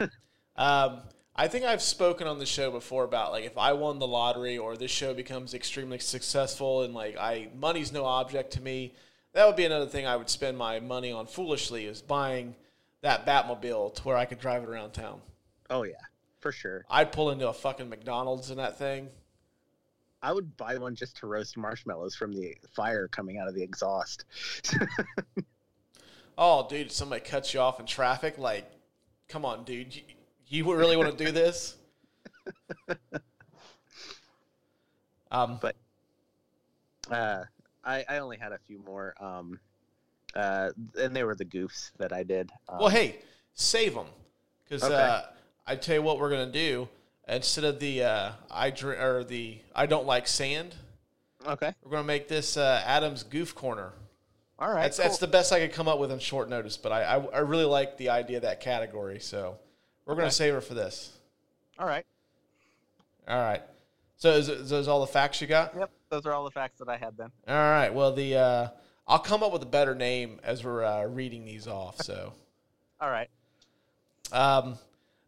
Um, I think I've spoken on the show before about like if I won the lottery or this show becomes extremely successful and like I money's no object to me, that would be another thing I would spend my money on foolishly is buying that Batmobile to where I could drive it around town. Oh yeah, for sure. I'd pull into a fucking McDonald's in that thing. I would buy one just to roast marshmallows from the fire coming out of the exhaust. Oh, dude, somebody cuts you off in traffic. Like, come on, dude. You, you really want to do this? Um, But- Uh, I, I only had a few more, um, uh, and they were the goofs that I did. Um, well, hey, save them because Okay. uh, I tell you what we're gonna do. Instead of the uh, I drink or the I don't like sand, okay, we're gonna make this uh, Adam's Goof Corner. all right. That's that's the best I could come up with on short notice. But I I, I really like the idea of that category, so we're gonna save her for this. all right. All right. So is, is those all the facts you got? Yep, those are all the facts that I had then. All right. Well, the uh, I'll come up with a better name as we're uh, reading these off. So, All right. um,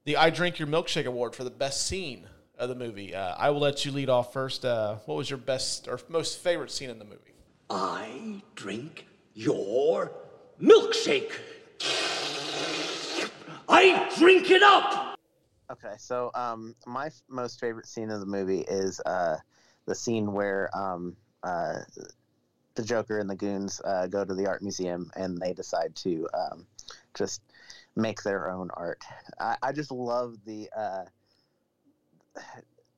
the I Drink Your Milkshake Award for the best scene of the movie. Uh, I will let you lead off first. Uh, what was your best or most favorite scene in the movie? I drink your milkshake. I drink it up. Okay, so um, my f- most favorite scene of the movie is uh, the scene where um, uh, the Joker and the goons uh, go to the art museum and they decide to um, just make their own art. I, I just love the. Uh,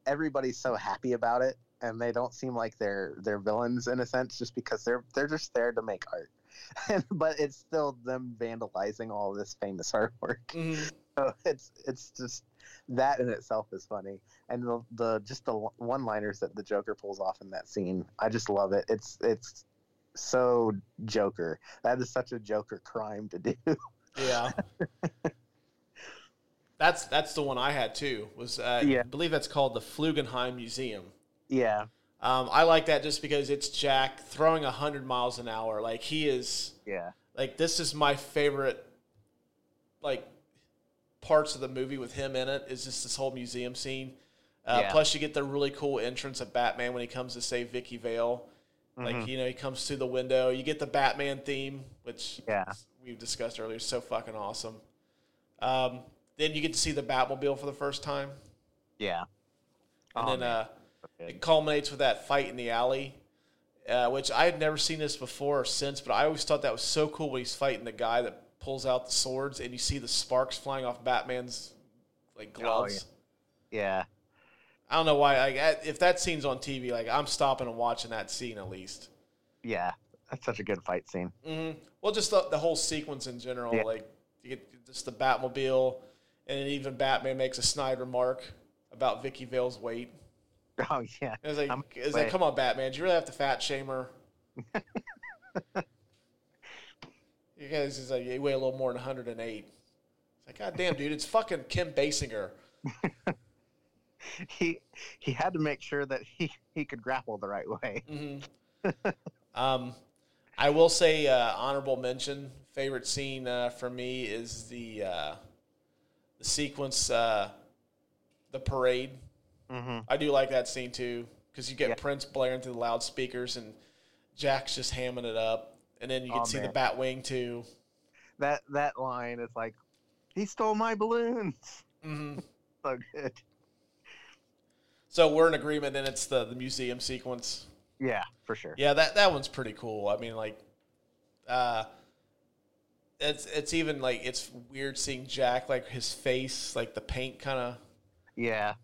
everybody's so happy about it, and they don't seem like they're they're villains in a sense, just because they're they're just there to make art. but it's still them vandalizing all this famous artwork. So it's it's just that in itself is funny, and the the just the one liners that the Joker pulls off in that scene, I just love it. It's it's so Joker. That is such a Joker crime to do. Yeah. That's that's the one I had too. Was uh, Yeah. I believe that's called the Flugelheim Museum. Yeah, Um, I like that just because it's Jack throwing hundred miles an hour. Like he is. yeah, Like this is my favorite. Like parts of the movie with him in it is just this whole museum scene. Uh, Yeah. Plus, you get the really cool entrance of Batman when he comes to save Vicki Vale. Mm-hmm. Like you know, he comes through the window. You get the Batman theme, which Yeah. We've discussed earlier. So fucking awesome. Um, then you get to see the Batmobile for the first time, yeah. and Oh, then uh, it culminates with that fight in the alley, uh, which I had never seen this before or since, but I always thought that was so cool when he's fighting the guy that pulls out the swords and you see the sparks flying off Batman's like gloves. yeah, I don't know why. Like, I- if that scene's on TV, like I'm stopping and watching that scene at least. yeah. That's such a good fight scene. hmm Well, just the, the whole sequence in general, Yeah. like you get just the Batmobile, and then even Batman makes a snide remark about Vicki Vale's weight. Oh yeah, It was like, it's like, come on, Batman, do you really have to fat shame her? you guys is like, you weigh a little more than 108. It's like, God damn, dude, it's fucking Kim Basinger. he he had to make sure that he he could grapple the right way. Um, I will say, uh, honorable mention, favorite scene uh, for me is the uh, the sequence, uh, the parade. Mm-hmm. I do like that scene too because you get Yeah. Prince blaring through the loudspeakers and Jack's just hamming it up, and then you can Oh, see the man. Batwing too. That that line is like, he stole my balloons. hmm So good. So we're in agreement, and it's the the museum sequence. Yeah, for sure. Yeah, that that one's pretty cool. I mean, like, uh, it's it's even like it's weird seeing Jack like his face, like the paint kind of. Yeah,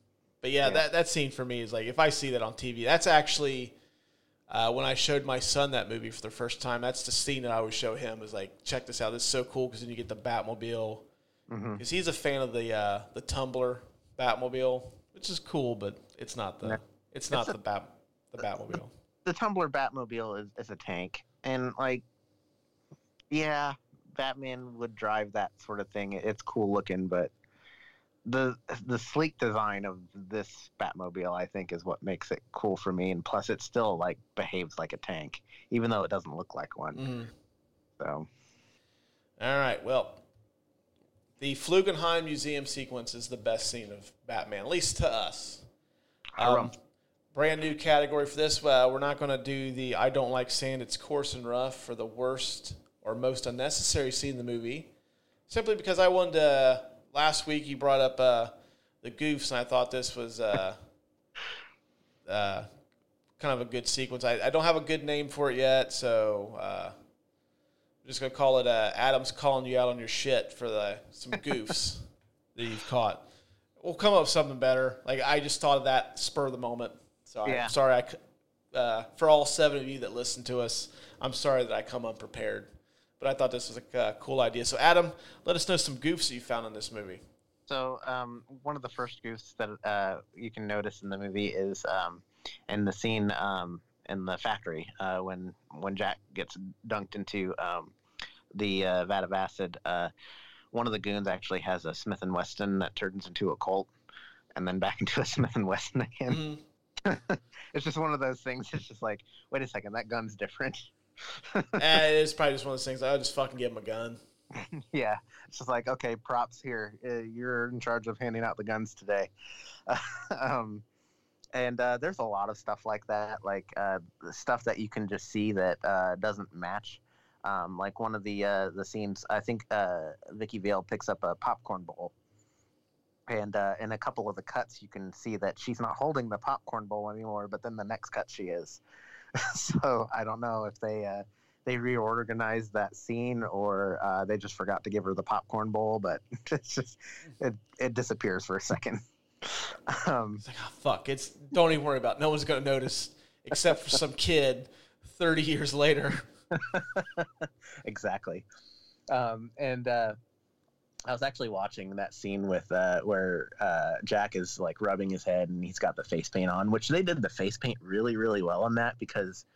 But yeah, Yeah. that that scene for me is like if I see that on TV, that's actually uh, when I showed my son that movie for the first time. That's the scene that I would show him. Is like, check this out. This is so cool because then you get the Batmobile. Mm-hmm. Because he's a fan of the uh, the Tumbler Batmobile, which is cool, but it's not the it's not a- the Bat the Batmobile. The Tumbler Batmobile is, is a tank, and like, yeah, Batman would drive that sort of thing. It's cool looking, but the the sleek design of this Batmobile, I think, is what makes it cool for me. And plus, it still like behaves like a tank, even though it doesn't look like one. Mhm. So All right. Well, the Flugelheim Museum sequence is the best scene of Batman, at least to us. Um, brand new category for this. Uh, we're not going to do the I don't like sand, it's coarse and rough for the worst or most unnecessary scene in the movie. Simply because I wanted to. Last week you brought up uh, the goofs, and I thought this was uh, uh, kind of a good sequence. I, I don't have a good name for it yet, so uh, I'm just gonna call it uh, Adam's calling you out on your shit for the some goofs that you've caught. We'll come up with something better. Like I just thought of that spur of the moment. So Yeah. I'm sorry. I c- uh, for all seven of you that listen to us, I'm sorry that I come unprepared. But I thought this was a uh, cool idea. So Adam, let us know some goofs that you found in this movie. So um, one of the first goofs that uh, you can notice in the movie is um, in the scene um, in the factory uh, when when Jack gets dunked into um, the uh, vat of acid. Uh, one of the goons actually has a Smith and Wesson that turns into a Colt, and then back into a Smith and Wesson again. it's just one of those things. It's just like, wait a second, that gun's different. Eh, it is probably just one of those things. I'll just fucking give him a gun. yeah, it's just like okay, props here. Uh, you're in charge of handing out the guns today. um, and uh, there's a lot of stuff like that, like uh, the stuff that you can just see that uh, doesn't match. Um, like one of the uh, the scenes, I think uh, Vicki Vale picks up a popcorn bowl, and uh, in a couple of the cuts, you can see that she's not holding the popcorn bowl anymore. But then the next cut, she is. so I don't know if they uh, they reorganized that scene or uh, they just forgot to give her the popcorn bowl, but it's just it, it disappears for a second. Um, It's like, oh, fuck. It's don't even worry about. It. No one's gonna notice except for some kid thirty years later. exactly. Um, and uh, I was actually watching that scene with uh, where uh, Jack is like rubbing his head and he's got the face paint on, which they did the face paint really, really well on that because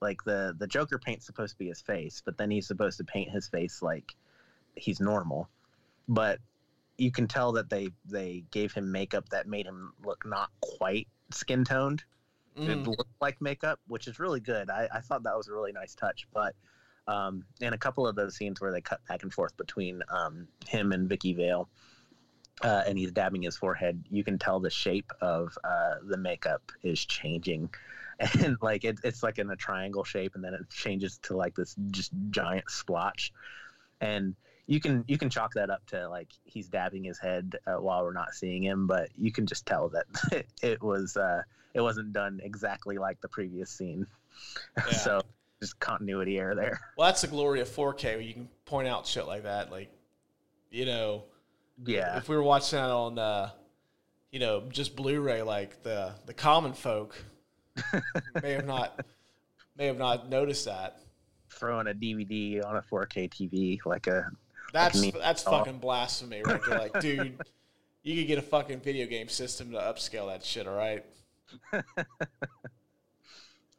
like the the Joker paint's supposed to be his face, but then he's supposed to paint his face like he's normal. But you can tell that they they gave him makeup that made him look not quite skin toned. It Mm. looked like makeup, which is really good. I, I thought that was a really nice touch. But um, in a couple of those scenes where they cut back and forth between um, him and Vicki Vale, uh, and he's dabbing his forehead, you can tell the shape of uh, the makeup is changing. And like it, it's like in a triangle shape, and then it changes to like this just giant splotch. And you can you can chalk that up to like he's dabbing his head uh, while we're not seeing him, but you can just tell that it was uh, it wasn't done exactly like the previous scene. Yeah. so just continuity error there. Well, that's the glory of 4K where you can point out shit like that. Like, you know, Yeah, if we were watching that on, uh, you know, just Blu-ray, like the the common folk may have not may have not noticed that. throwing a DVD on a 4K TV like a That's me- that's oh. fucking blasphemy right there. Like, dude, you could get a fucking video game system to upscale that shit. All right.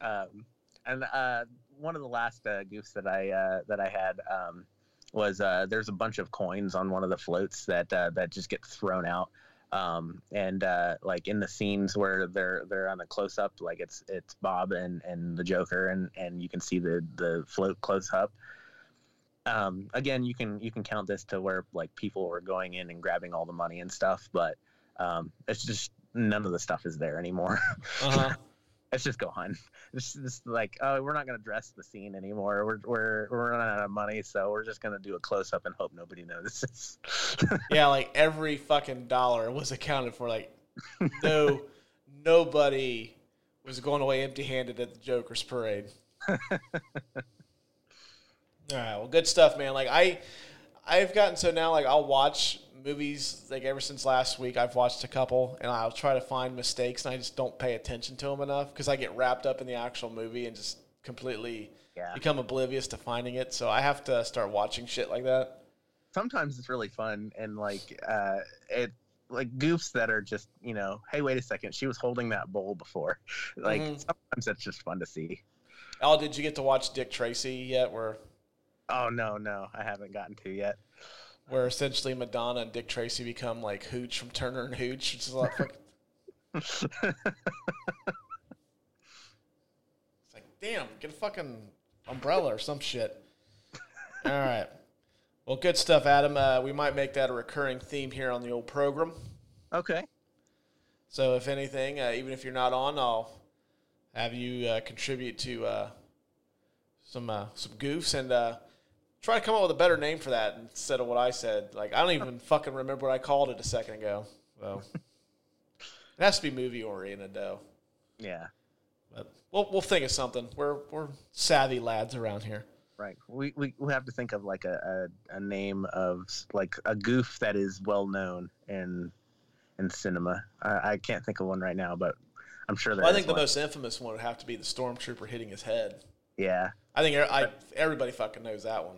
um, and uh, one of the last uh, goofs that I uh, that I had um, was uh, there's a bunch of coins on one of the floats that uh, that just get thrown out. Um, and uh, like in the scenes where they're they're on a close up, like it's it's Bob and, and the Joker, and, and you can see the the float close up. Um, again, you can you can count this to where like people were going in and grabbing all the money and stuff, but um, it's just none of the stuff is there anymore. Uh it's just gone. It's just like, oh, we're not gonna dress the scene anymore. We're we're we're running out of money, so we're just gonna do a close up and hope nobody notices. yeah, like every fucking dollar was accounted for. Like, no, nobody was going away empty-handed at the Joker's parade. All right, well, good stuff, man. Like I, I've gotten so now, like I'll watch movies like ever since last week. I've watched a couple, and I'll try to find mistakes, and I just don't pay attention to them enough because I get wrapped up in the actual movie and just completely Yeah. become oblivious to finding it. So I have to start watching shit like that. Sometimes it's really fun and like uh, it like goofs that are just you know, hey, wait a second, she was holding that bowl before. Like Mhm. sometimes that's just fun to see. Oh, did you get to watch Dick Tracy yet? Where Oh no, no, I haven't gotten to yet. Where essentially Madonna and Dick Tracy become like Hooch from Turner and Hooch, which is a lot fucking. it's like, damn, get a fucking umbrella or some shit. All right. Well, good stuff, Adam. Uh, we might make that a recurring theme here on the old program. Okay. So, if anything, uh, even if you're not on, I'll have you uh, contribute to uh, some uh, some goofs and uh, try to come up with a better name for that instead of what I said. Like, I don't even fucking remember what I called it a second ago. So, it has to be movie oriented, though. Yeah. But we'll we'll think of something. We're we're savvy lads around here. Right. We, we we have to think of like a, a, a name of like a goof that is well known in in cinema. I, I can't think of one right now, but I'm sure there Well, I think the one. most infamous one would have to be the stormtrooper hitting his head. Yeah. I think er- I, everybody fucking knows that one.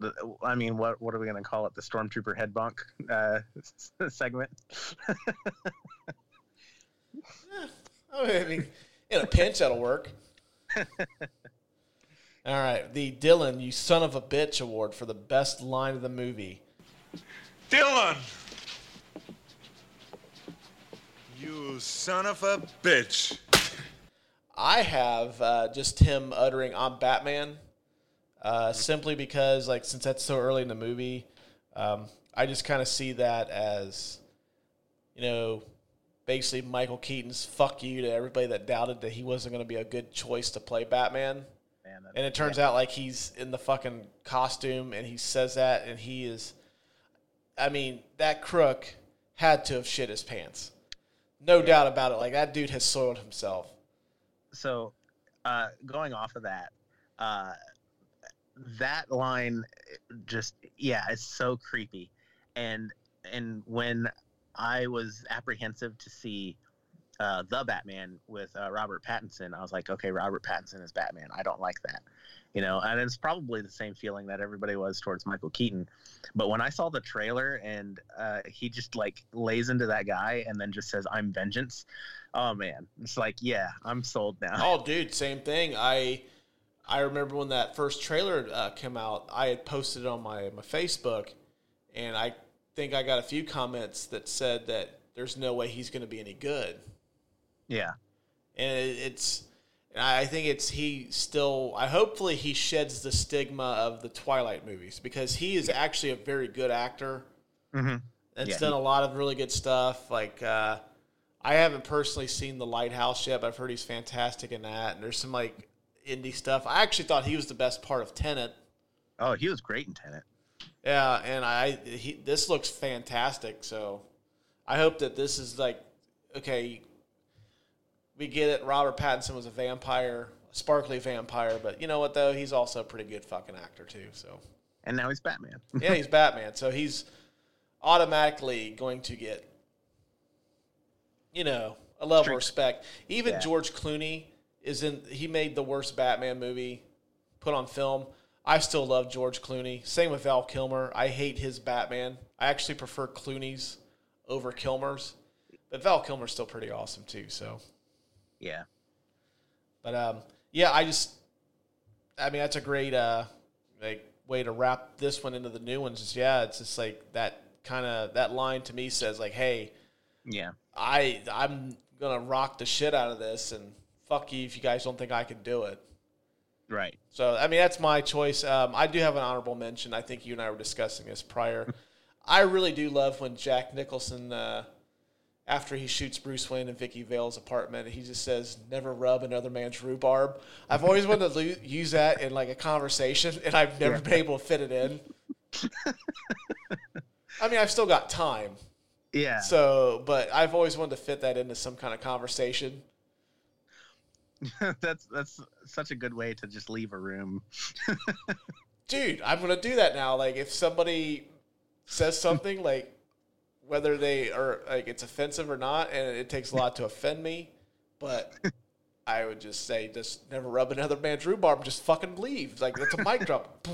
The, I mean, what what are we gonna call it? The stormtrooper head bunk uh, segment. I mean, in a pinch, that'll work. All right, the Dillon, you son of a bitch award for the best line of the movie. Dillon! You son of a bitch. I have uh, just him uttering "I'm Batman," uh, simply because, like, since that's so early in the movie, um, I just kind of see that as, you know, basically Michael Keaton's "fuck you" to everybody that doubted that he wasn't going to be a good choice to play Batman. Man, And it turns out like he's in the fucking costume and he says that and he is I mean, that crook had to have shit his pants. No doubt about it. Like that dude has soiled himself. so uh, going off of that, uh, that line just yeah, it's so creepy, and and when I was apprehensive to see uh, the Batman with uh, Robert Pattinson, I was like, okay, Robert Pattinson is Batman. I don't like that, you know, and it's probably the same feeling that everybody was towards Michael Keaton. But when I saw the trailer and uh, he just like lays into that guy and then just says, "I'm vengeance," oh man, it's like, yeah, I'm sold now. Oh, dude, same thing. I I remember when that first trailer uh, came out. I had posted it on my my Facebook, and I think I got a few comments that said that there's no way he's going to be any good, Yeah. and it, it's. and I think it's he still. I hopefully he sheds the stigma of the Twilight movies because he is actually a very good actor. Mm-hmm. It's Yeah, done a lot of really good stuff. Like uh, I haven't personally seen The Lighthouse yet, but I've heard he's fantastic in that. And there's some like indie stuff. I actually thought he was the best part of Tenet. Oh, he was great in Tenet. Yeah, and I he, this looks fantastic. So I hope that this is like okay. We get it. Robert Pattinson was a vampire, a sparkly vampire, but you know what though? He's also a pretty good fucking actor too. So And now he's Batman. yeah, he's Batman, so he's automatically going to get, you know, a level of respect. Even Yeah. George Clooney is in. He made the worst Batman movie put on film. I still love George Clooney. Same with Val Kilmer. I hate his Batman. I actually prefer Clooney's over Kilmer's, but Val Kilmer's still pretty awesome too. So, yeah. but um, yeah, I just, I mean, that's a great uh, like way to wrap this one into the new ones. Is yeah, it's just like that kind of that line to me says like, hey, Yeah. I I'm gonna rock the shit out of this, and fuck you if you guys don't think I can do it. Right. So I mean, that's my choice. Um, I do have an honorable mention. I think you and I were discussing this prior. I really do love when Jack Nicholson, uh, after he shoots Bruce Wayne in Vicki Vale's apartment, he just says, "Never rub another man's rhubarb." I've always wanted to lo- use that in like a conversation, and I've never been able to fit it in. I mean, I've still got time, Yeah. so but I've always wanted to fit that into some kind of conversation. that's that's such a good way to just leave a room. dude, I'm gonna do that now. Like if somebody says something like whether they are like it's offensive or not, and it takes a lot to offend me, but I would just say just never rub another man's rhubarb, just fucking leave. Like that's a mic drop.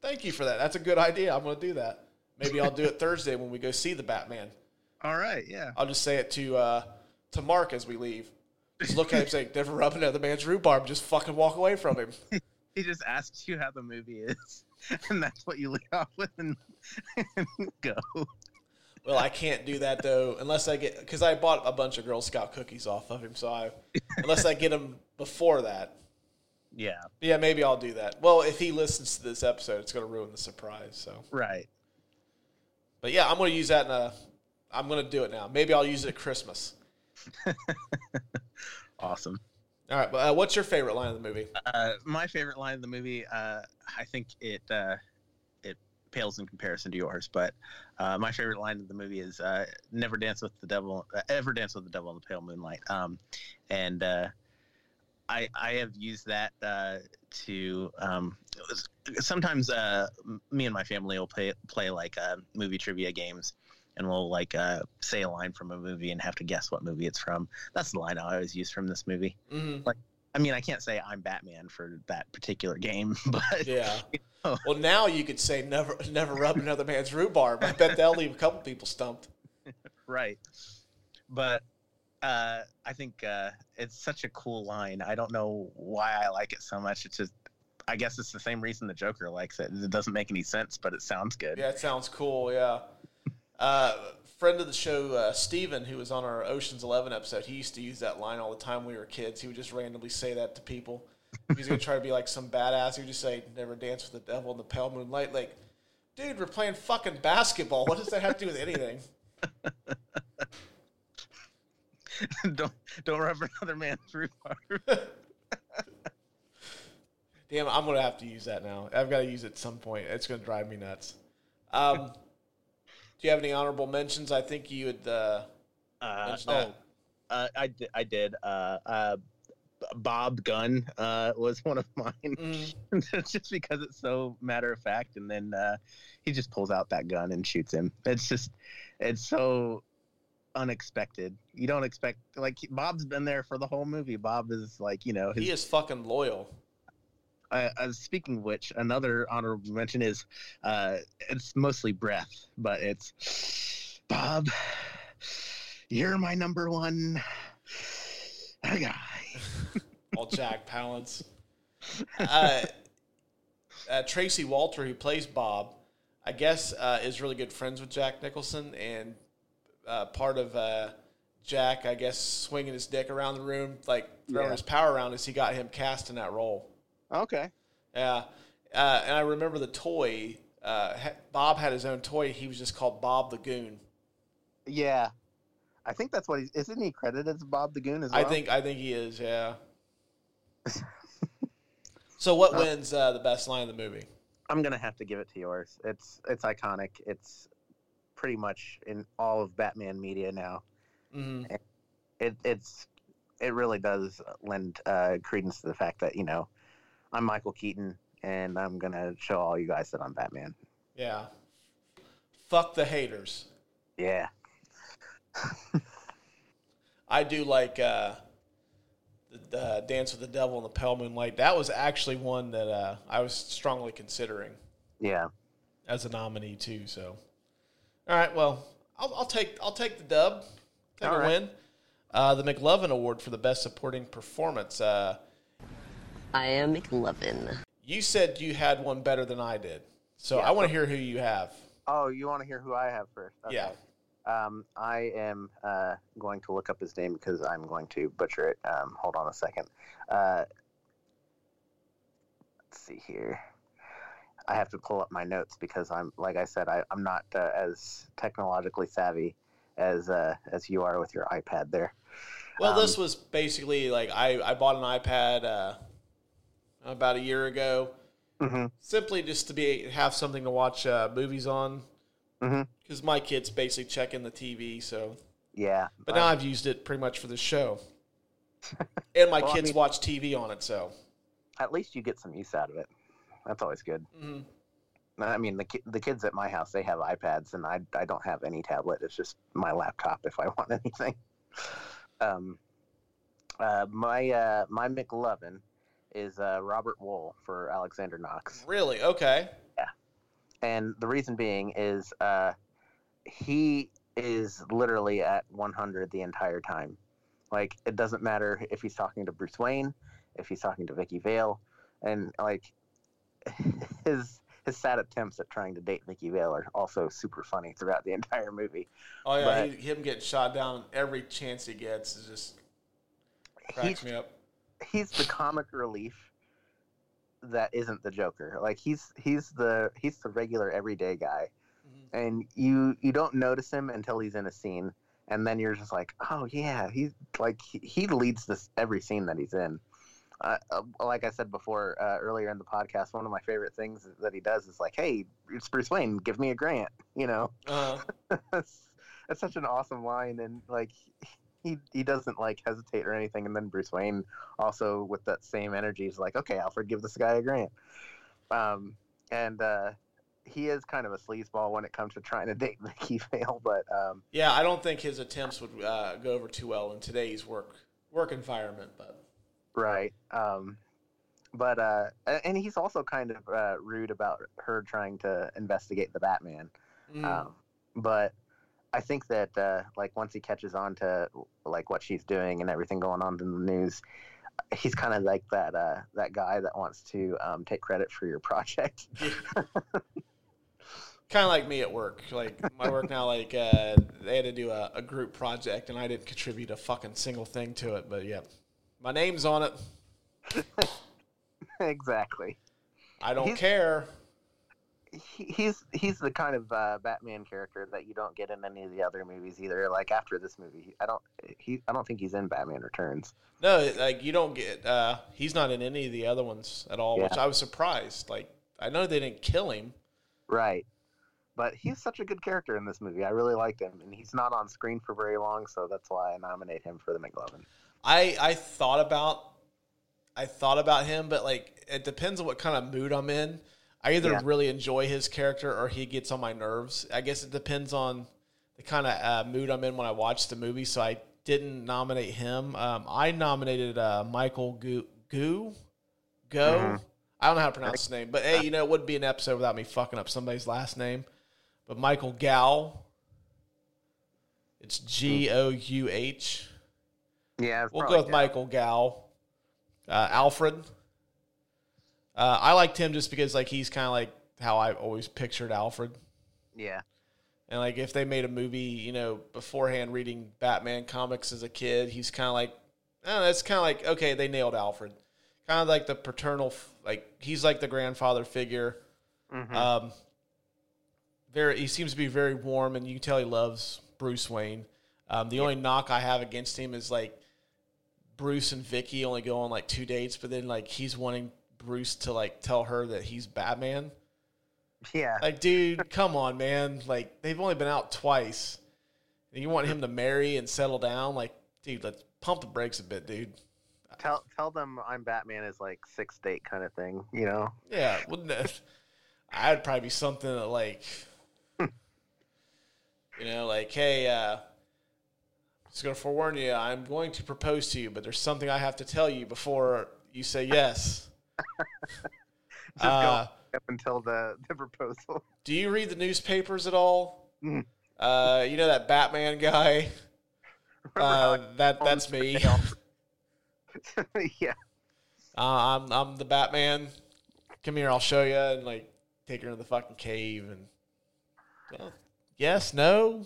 Thank you for that. That's a good idea. I'm gonna do that. Maybe I'll do it Thursday when we go see the Batman. All right. Yeah. I'll just say it to uh, to Mark as we leave. Just look at him, saying, "Never rub another man's rhubarb." Just fucking walk away from him. He just asks you how the movie is, and that's what you lead off with and, and go. Well, I can't do that though unless I get because I bought a bunch of Girl Scout cookies off of him. So I, unless I get them before that, Yeah. yeah, maybe I'll do that. Well, if he listens to this episode, it's going to ruin the surprise. So, Right. but yeah, I'm going to use that in a. I'm going to do it now. Maybe I'll use it at Christmas. Awesome. All right, but uh, what's your favorite line of the movie? Uh, my favorite line of the movie, uh, I think it uh, it pales in comparison to yours, but uh, my favorite line of the movie is uh, "Never dance with the devil, uh, ever dance with the devil in the pale moonlight." Um, and uh, I I have used that uh, to um, sometimes uh, m- me and my family will play play like uh, movie trivia games. And we'll like uh, say a line from a movie and have to guess what movie it's from. That's the line I always use from this movie. Mm-hmm. I mean, I can't say I'm Batman for that particular game, but Yeah. Oh. Well, now you could say never, never rub another man's rhubarb. I bet that'll leave a couple people stumped. right. But uh, I think uh, it's such a cool line. I don't know why I like it so much. It's just, I guess it's the same reason the Joker likes it. It doesn't make any sense, but it sounds good. Yeah, it sounds cool. Yeah. Uh, friend of the show, uh, Steven, who was on our Ocean's Eleven episode, he used to use that line all the time when we were kids. He would just randomly say that to people. He's gonna try to be like some badass. He would just say, "Never dance with the devil in the pale moonlight." Like, dude, we're playing fucking basketball. What does that have to do with anything? don't don't rub another man's rhubarb. Damn, I'm gonna have to use that now. I've got to use it at some point. It's gonna drive me nuts. Um, do you have any honorable mentions? I think you would. Uh, Uh, oh, uh, I did. I did. Uh, uh, Bob Gunn uh, was one of mine, mm, just because it's so matter of fact. And then uh, he just pulls out that gun and shoots him. It's just, it's so unexpected. You don't expect like Bob's been there for the whole movie. Bob is like, you know, his, he is fucking loyal. Uh, uh, speaking of which, another honorable mention is uh, it's mostly breath, but it's Bob. You're my number one guy. all Jack Palance. Uh, uh, Tracy Walter, who plays Bob, I guess, uh, is really good friends with Jack Nicholson, and uh, part of uh, Jack, I guess, swinging his dick around the room, like throwing Yeah. his power around, is he got him cast in that role. Okay. Yeah, uh, and I remember the toy. Uh, Bob had his own toy. He was just called Bob the Goon. Yeah. I think that's what he's. Isn't he credited as Bob the Goon as well? I think I think he is. Yeah. so, what wins uh, the best line of the movie? I'm gonna have to give it to yours. It's it's iconic. It's pretty much in all of Batman media now. hmm It it's it really does lend uh, credence to the fact that you know I'm Michael Keaton and I'm gonna show all you guys that I'm Batman. Yeah. Fuck the haters. Yeah. I do like uh, the uh, Dance with the Devil in the Pale Moonlight. That was actually one that uh, I was strongly considering Yeah. as a nominee too. So, all right, well, I'll, I'll take I'll take the dub, take All a right. win. Uh, the McLovin Award for the best supporting performance. Uh, I am McLovin. you said you had one better than I did, so Yeah, I want to hear who you have. Oh, you want to hear who I have first? Yeah. Um, I am uh, going to look up his name because I'm going to butcher it. Um, hold on a second. Uh, let's see here. I have to pull up my notes because I'm, like I said, I, I'm not uh, as technologically savvy as uh, as you are with your iPad there. Well, Um, this was basically like I, I bought an iPad uh, about a year ago, Mhm. simply just to be have something to watch uh, movies on. Because my kids basically check in the TV, so. Yeah, But now I've used it pretty much for the show, and my Well, I kids mean- watch TV on it. So. at least you get some use out of it. That's always good. Mhm. I mean, the ki- the kids at my house they have iPads, and I I don't have any tablet. It's just my laptop if I want anything. Um, uh, my uh, my McLovin is uh, Robert Wuhl for Alexander Knox, Really? Okay. Yeah. And the reason being is uh, he is literally at 100 the entire time. Like it doesn't matter if he's talking to Bruce Wayne, if he's talking to Vicki Vale, and like his his sad attempts at trying to date Vicki Vale are also super funny throughout the entire movie. Oh yeah, But- he, him getting shot down every chance he gets is just cracks He's me up. He's the comic relief that isn't the Joker. Like he's he's the he's the regular everyday guy, and you you don't notice him until he's in a scene, and then you're just like, oh yeah, he's like he, he leads this every scene that he's in. Uh, uh, like I said before uh, earlier in the podcast, one of my favorite things that he does is like, "Hey, it's Bruce Wayne. Give me a grant." You know, Uh, that's, that's such an awesome line, and like he he doesn't like hesitate or anything. And then Bruce Wayne also with that same energy is like, "Okay, I'll forgive this guy a grant." Um, and uh, he is kind of a sleazeball when it comes to trying to date Vicki Vale, but um, yeah, I don't think his attempts would uh, go over too well in today's work work environment, but. Right. Um, but uh, and he's also kind of uh, rude about her trying to investigate the Batman. Mm. Um, but I think that uh, like once he catches on to like what she's doing and everything going on in the news, he's kind of like that uh, that guy that wants to um, take credit for your project. kind of like me at work. Like my work now, like uh, they had to do a, a group project, and I didn't contribute a fucking single thing to it. But yeah, my name's on it. exactly. I don't He's- care. He, he's he's the kind of uh, Batman character that you don't get in any of the other movies either. Like after this movie, I don't he I don't think he's in Batman Returns. No, like you don't get. Uh, he's not in any of the other ones at all, which I was surprised. Like I know they didn't kill him. Right. But he's such a good character in this movie. I really liked him, and he's not on screen for very long, so that's why I nominate him for the McLovin. I I thought about I thought about him, but like it depends on what kind of mood I'm in. I either Yeah. really enjoy his character or he gets on my nerves. I guess it depends on the kind of uh, mood I'm in when I watch the movie. So I didn't nominate him. Um, I nominated uh, Michael Goo Goo Go. Mm-hmm. I don't know how to pronounce his name, but hey, you know, it wouldn't be an episode without me fucking up somebody's last name. But Michael Gow. It's G O U H. Yeah, We'll go with good. Michael Gal. Uh, Alfred. Uh, I liked him just because like he's kind of like how I've always pictured Alfred. Yeah. And like if they made a movie, you know, beforehand reading Batman comics as a kid, he's kind of like, oh, that's kind of like okay, they nailed Alfred, kind of like the paternal, f- like he's like the grandfather figure. Um, very, he seems to be very warm, and you can tell he loves Bruce Wayne. Um, the only knock I have against him is like Bruce and Vicki only go on like two dates, but then like he's wanting Bruce to like tell her that he's Batman. Yeah. Like, dude, come on, man. Like, they've only been out twice. And you want him to marry and settle down? Like, dude, let's pump the brakes a bit, dude. tell tell them I'm Batman is like sixth date kind of thing, you know? Yeah, wouldn't it? I'd probably be something that, like, you know, like, hey, uh, just gonna forewarn you, I'm going to propose to you, but there's something I have to tell you before you say yes. Just Uh, go up until the, the proposal. do you read the newspapers at all? Mm. Uh, you know that Batman guy? Uh, that that's me. yeah. Uh, I'm I'm the Batman. Come here, I'll show you, and like take her to the fucking cave, and well, yes, no.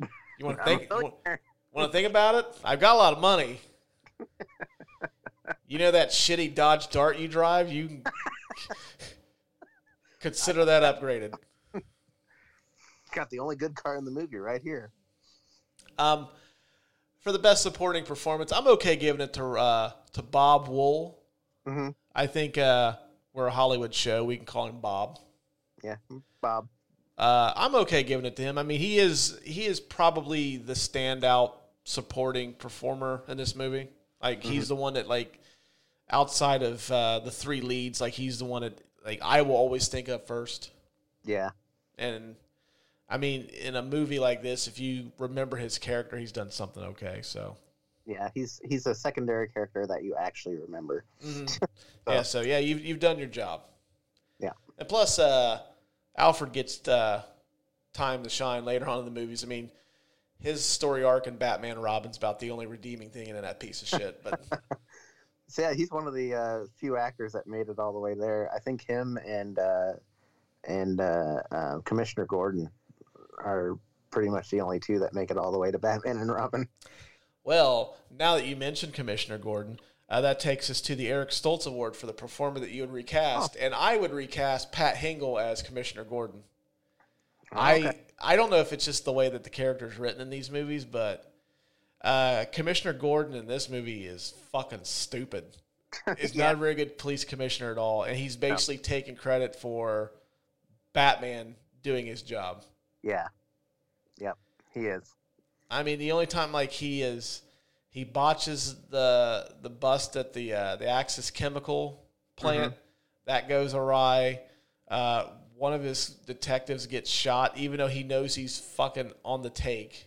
You want to think? Want, to think about it? I've got a lot of money. You know that shitty Dodge Dart you drive? You consider that upgraded. Got the only good car in the movie right here. Um, for the best supporting performance, I'm okay giving it to uh, to Bob Wuhl. Mhm. I think uh, we're a Hollywood show. We can call him Bob. Yeah. Bob. Uh, I'm okay giving it to him. I mean, he is he is probably the standout supporting performer in this movie. Like he's the one that like outside of uh, the three leads, like he's the one that like I will always think of first. Yeah. And I mean, in a movie like this, if you remember his character, he's done something okay. So Yeah. He's he's a secondary character that you actually remember. yeah, so yeah, you've you've done your job. Yeah. And plus, uh, Alfred gets uh, time to shine later on in the movies. I mean, his story arc in Batman and Robin's about the only redeeming thing in that piece of shit. But So yeah, he's one of the uh, few actors that made it all the way there. I think him and uh, and uh, uh, Commissioner Gordon are pretty much the only two that make it all the way to Batman and Robin. well, now that you mentioned Commissioner Gordon, uh, that takes us to the Eric Stoltz Award for the performer that you would recast, and I would recast Pat Hingle as Commissioner Gordon. I okay. I don't know if it's just the way that the character is written in these movies, but uh, Commissioner Gordon in this movie is fucking stupid. He's not a very good police commissioner at all, and he's basically taking credit for Batman doing his job. Yeah. Yep. He is. I mean, the only time like he is, he botches the the bust at the uh, the Axis Chemical plant. That goes awry. Uh, one of his detectives gets shot, even though he knows he's fucking on the take.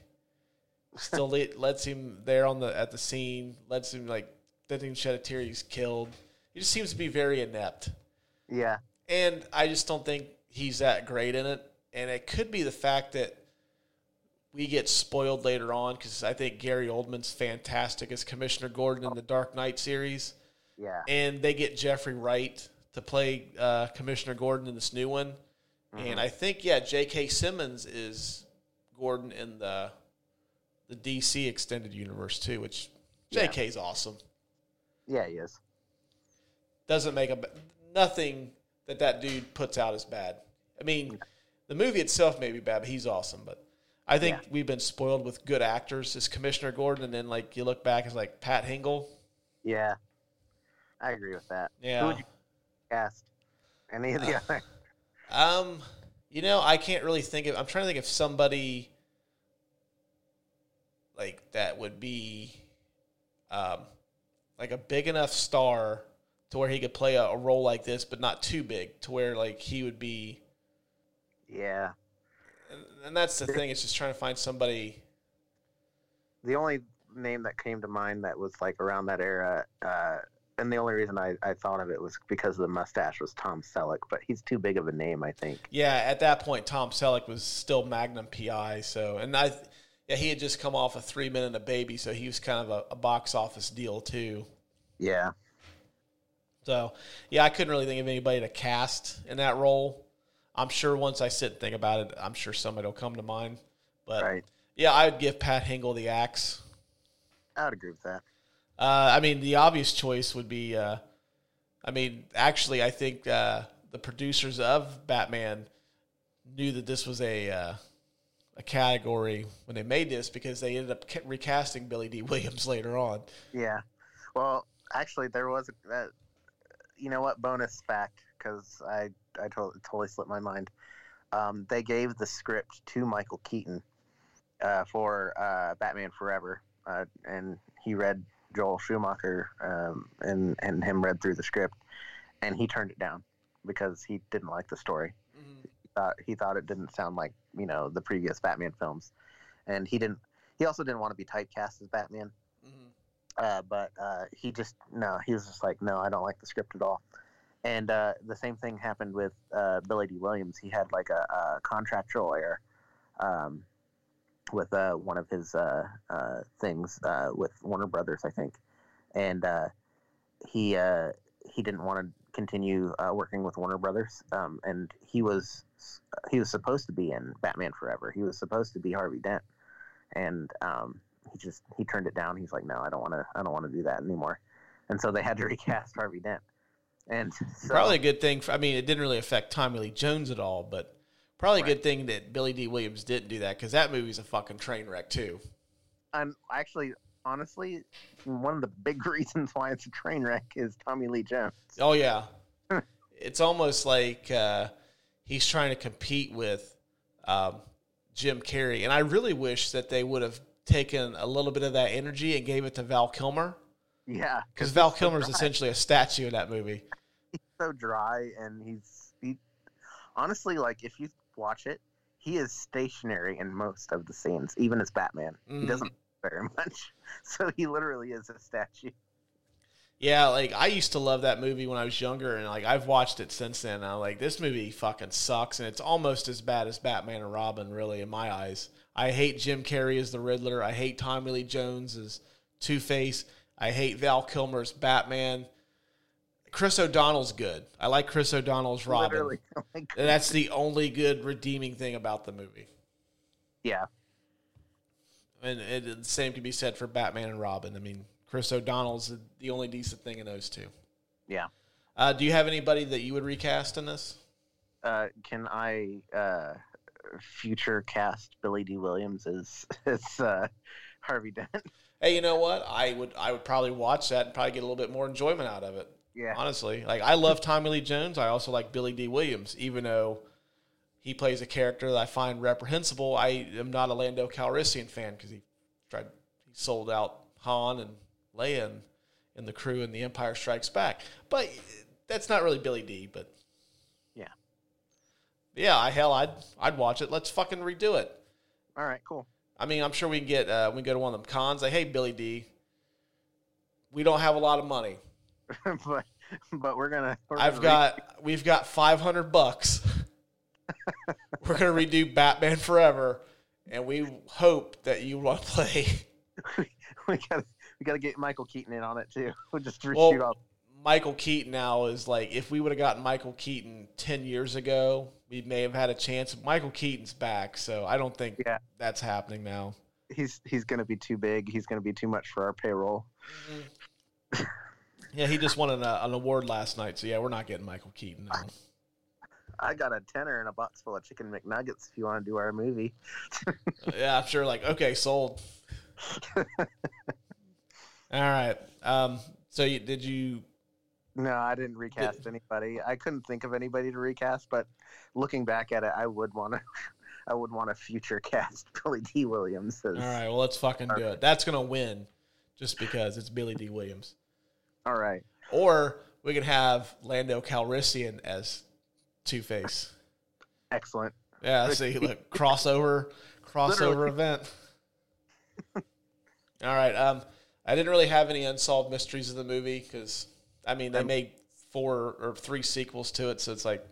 Still let, lets him there on the at the scene. Lets him like doesn't even shed a tear. He's killed. He just seems to be very inept Yeah. and I just don't think he's that great in it. And it could be the fact that we get spoiled later on because I think Gary Oldman's fantastic as Commissioner Gordon in the Dark Knight series, Yeah. and they get Jeffrey Wright to play uh, Commissioner Gordon in this new one. And I think yeah, J.K. Simmons is Gordon in the the DC extended universe too, which J.K. is awesome Yeah, he is. doesn't make a nothing that that dude puts out is bad. I mean, the movie itself may be bad, but he's awesome. But I think Yeah. we've been spoiled with good actors as Commissioner Gordon, and then like you look back as like Pat Hingle. Yeah. I agree with that. Yeah, Who Yeah. would you cast? Any of the other? Um, you know, I can't really think of. I'm trying to think of somebody like that would be, um, like a big enough star to where he could play a, a role like this, but not too big to where like he would be. Yeah. And that's the thing. It's just trying to find somebody. The only name that came to mind that was like around that era, uh, and the only reason I, I thought of it was because of the mustache was Tom Selleck, but he's too big of a name, I think. Yeah, at that point, Tom Selleck was still Magnum PI. So, and I, yeah, he had just come off a Three Men and a Baby, so he was kind of a, a box office deal too. Yeah. So, yeah, I couldn't really think of anybody to cast in that role. I'm sure once I sit and think about it, I'm sure somebody will come to mind. But Right. yeah, I'd give Pat Hingle the axe. I would agree with that. Uh, I mean, the obvious choice would be. Uh, I mean, actually, I think uh, the producers of Batman knew that this was a uh, a category when they made this because they ended up recasting Billy Dee Williams later on. Yeah. Well, actually, there was a. That, you know what? Bonus fact, because I I totally, totally slipped my mind. Um, they gave the script to Michael Keaton uh, for uh, Batman Forever, uh, and he read Joel Schumacher um, and and him read through the script, and he turned it down because he didn't like the story. He thought he thought it didn't sound like you know the previous Batman films, and he didn't. He also didn't want to be typecast as Batman. Uh, but uh, he just no, he was just like, no, I don't like the script at all. And uh, the same thing happened with uh, Billy Dee Williams. He had like a, a contractual error um, with uh, one of his uh, uh, things uh, with Warner Brothers, I think, and uh, he uh, he didn't want to continue uh, working with Warner Brothers. Um, and he was he was supposed to be in Batman Forever. He was supposed to be Harvey Dent, and um, he just he turned it down. He's like, no, I don't want to. I don't want to do that anymore. And so they had to recast Harvey Dent. And so, Probably a good thing. For, I mean, it didn't really affect Tommy Lee Jones at all, but probably a good thing that Billy Dee Williams didn't do that because that movie's a fucking train wreck too. I'm actually, honestly, one of the big reasons why it's a train wreck is Tommy Lee Jones. Oh yeah, it's almost like uh, he's trying to compete with um, Jim Carrey, and I really wish that they would have taken a little bit of that energy and gave it to Val Kilmer Yeah, because Val so Kilmer's dry. essentially a statue in that movie. He's so dry, and he's he. Honestly, like if you watch it, he is stationary in most of the scenes, even as Batman. Mhm. He doesn't very much, so he literally is a statue. Yeah, like I used to love that movie when I was younger, and like I've watched it since then. I'm like, this movie fucking sucks, and it's almost as bad as Batman and Robin, really, in my eyes. I hate Jim Carrey as the Riddler. I hate Tommy Lee Jones as Two Face. I hate Val Kilmer's Batman. Chris O'Donnell's good. I like Chris O'Donnell's Robin, and oh that's the only good redeeming thing about the movie. yeah, And it, the same can be said for Batman and Robin. I mean, Chris O'Donnell's the only decent thing in those two. yeah. Uh, do you have anybody that you would recast in this? Uh, can I uh, future cast Billy Dee Williams as as uh, Harvey Dent? Hey, you know what? I would I would probably watch that and probably get a little bit more enjoyment out of it. Yeah. Honestly, like I love Tommy Lee Jones. I also like Billy Dee Williams, even though he plays a character that I find reprehensible. I am not a Lando Calrissian fan because he tried he sold out Han and Leia and, in the crew in The Empire Strikes Back. But that's not really Billy Dee. But Yeah. yeah, I hell I'd I'd watch it. Let's fucking redo it. All right, cool. I mean, I'm sure we can get uh, we can go to one of them cons. Like, hey, Billy Dee, we don't have a lot of money. but but we're gonna. We're I've gonna got we've got 500 bucks. We're gonna redo Batman Forever, and we hope that you want to play. we got we got to get Michael Keaton in on it too. We'll just reshoot Well. Michael Keaton now is like if we would have gotten Michael Keaton 10 years ago, we may have had a chance. Michael Keaton's back, so I don't think Yeah. that's happening now. He's he's gonna be too big. He's gonna be too much for our payroll. Yeah, he just won an, uh, an award last night, so yeah, we're not getting Michael Keaton. No. I got a tenner and a box full of chicken McNuggets if you want to do our movie. yeah, I'm sure. Like, okay, sold. All right. Um. So, you, did you? No, I didn't recast anybody. I couldn't think of anybody to recast, but looking back at it, I would want to. I would want to future cast Billy Dee Williams. As, All right. Well, let's fucking do it. That's gonna win, just because it's Billy Dee Williams. All right. Or we could have Lando Calrissian as Two Face. Excellent. Yeah. See, look, crossover, crossover Literally. event. All right. Um, I didn't really have any unsolved mysteries of the movie because, I mean, they made four or three sequels to it, so it's like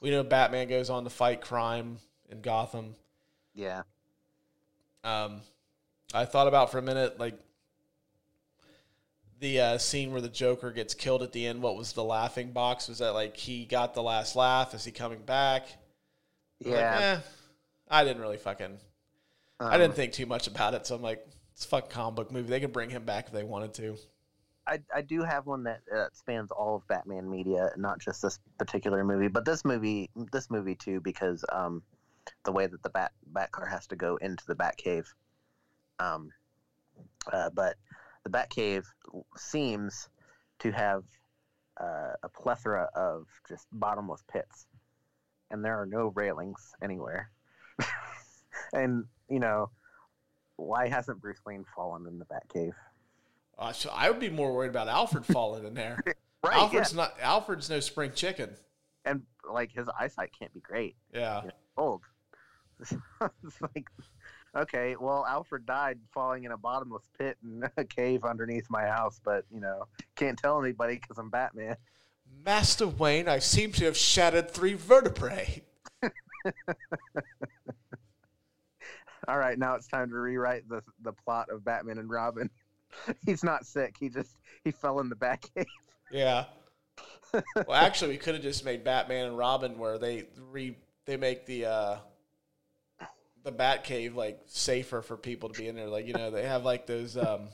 we know Batman goes on to fight crime in Gotham. Yeah. Um, I thought about for a minute, like the uh, scene where the Joker gets killed at the end. What was the laughing box? Was that like he got the last laugh? Is he coming back? I'm like, Yeah. eh, I didn't really fucking. I Um, didn't think too much about it, so I'm like, it's a fucking comic book movie. They could bring him back if they wanted to. I, I do have one that uh, spans all of Batman media, not just this particular movie, but this movie, this movie too, because um, the way that the Bat Batcar has to go into the Batcave. Um, uh, but the Batcave seems to have uh, a plethora of just bottomless pits, and there are no railings anywhere. and you know, why hasn't Bruce Wayne fallen in the Batcave? Uh, so I would be more worried about Alfred falling in there. Right, Alfred's not. Alfred's no spring chicken. and like his eyesight can't be great. Yeah. Old. it's like, okay, well, Alfred died falling in a bottomless pit in a cave underneath my house, but you know, can't tell anybody because I'm Batman. Master Wayne, I seem to have shattered three vertebrae. All right, now it's time to rewrite the the plot of Batman and Robin. He's not sick. He just he fell in the back cave. Yeah. well, actually, we could have just made Batman and Robin where they re they make the uh the Batcave like safer for people to be in there. Like you know, they have like those um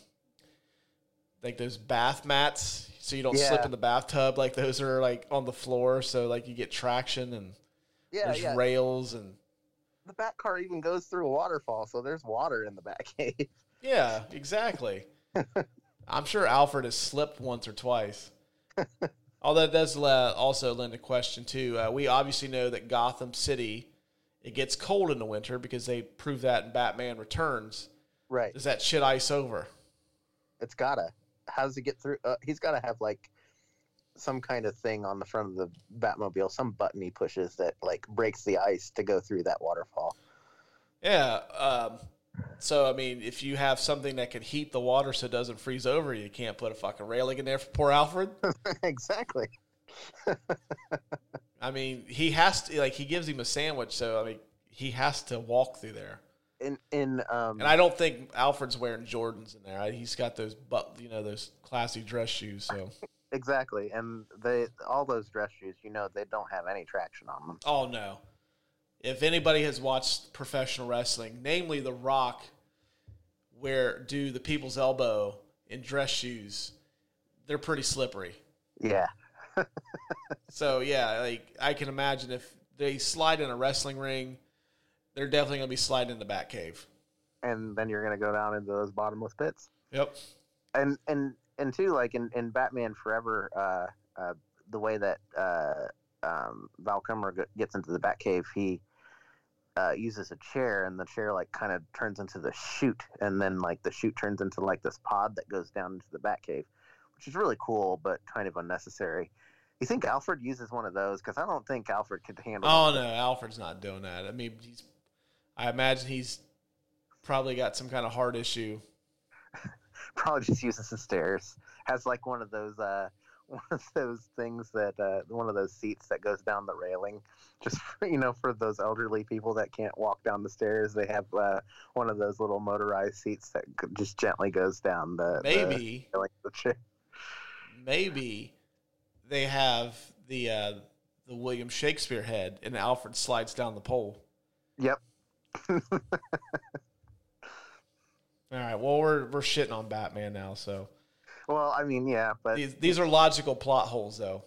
like those bath mats, so you don't slip in the bathtub. Like those are like on the floor, so like you get traction and Yeah, there's yeah. rails and The Bat car even goes through a waterfall, so there's water in the back cave. yeah, exactly. I'm sure Alfred has slipped once or twice. Although that does uh, also lend a question too. Uh, we obviously know that Gotham City it gets cold in the winter because they prove that in Batman Returns. right. Does that shit ice over? It's gotta. How does he get through? Uh, he's got to have like some kind of thing on the front of the Batmobile, some button he pushes that like breaks the ice to go through that waterfall. Yeah. Um, so I mean, if you have something that can heat the water so it doesn't freeze over, you can't put a fucking railing in there for poor Alfred. exactly. I mean, he has to like he gives him a sandwich, so I mean, he has to walk through there. In in um And I don't think Alfred's wearing Jordans in there. He's got those, but you know, those classy dress shoes. So, exactly, and they all those dress shoes, you know, they don't have any traction on them. oh no, if anybody has watched professional wrestling, namely The Rock, where do the people's elbow in dress shoes, they're pretty slippery. Yeah, So yeah, like I can imagine if they slide in a wrestling ring, they're definitely gonna be sliding in the Batcave. and then you're gonna go down into those bottomless pits. Yep. and and and two like in, in Batman Forever, uh, uh, the way that uh, um, Val Kilmer gets into the Batcave, he uh, uses a chair, and the chair like kind of turns into the chute, and then like the chute turns into like this pod that goes down into the Batcave, which is really cool but kind of unnecessary. You think Alfred uses one of those? Because I don't think Alfred could handle. Oh no, Alfred's not doing that. I mean, he's. I imagine he's probably got some kind of heart issue. probably just uses the stairs. Has like one of those uh one of those things that uh one of those seats that goes down the railing. Just for, you know, for those elderly people that can't walk down the stairs, they have uh one of those little motorized seats that just gently goes down the the Maybe, the chair. maybe they have the uh, the William Shakespeare head, and Alfred slides down the pole. Yep. All right. Well, we're we're shitting on Batman now, so Well, I mean, yeah, but these these are logical plot holes, though.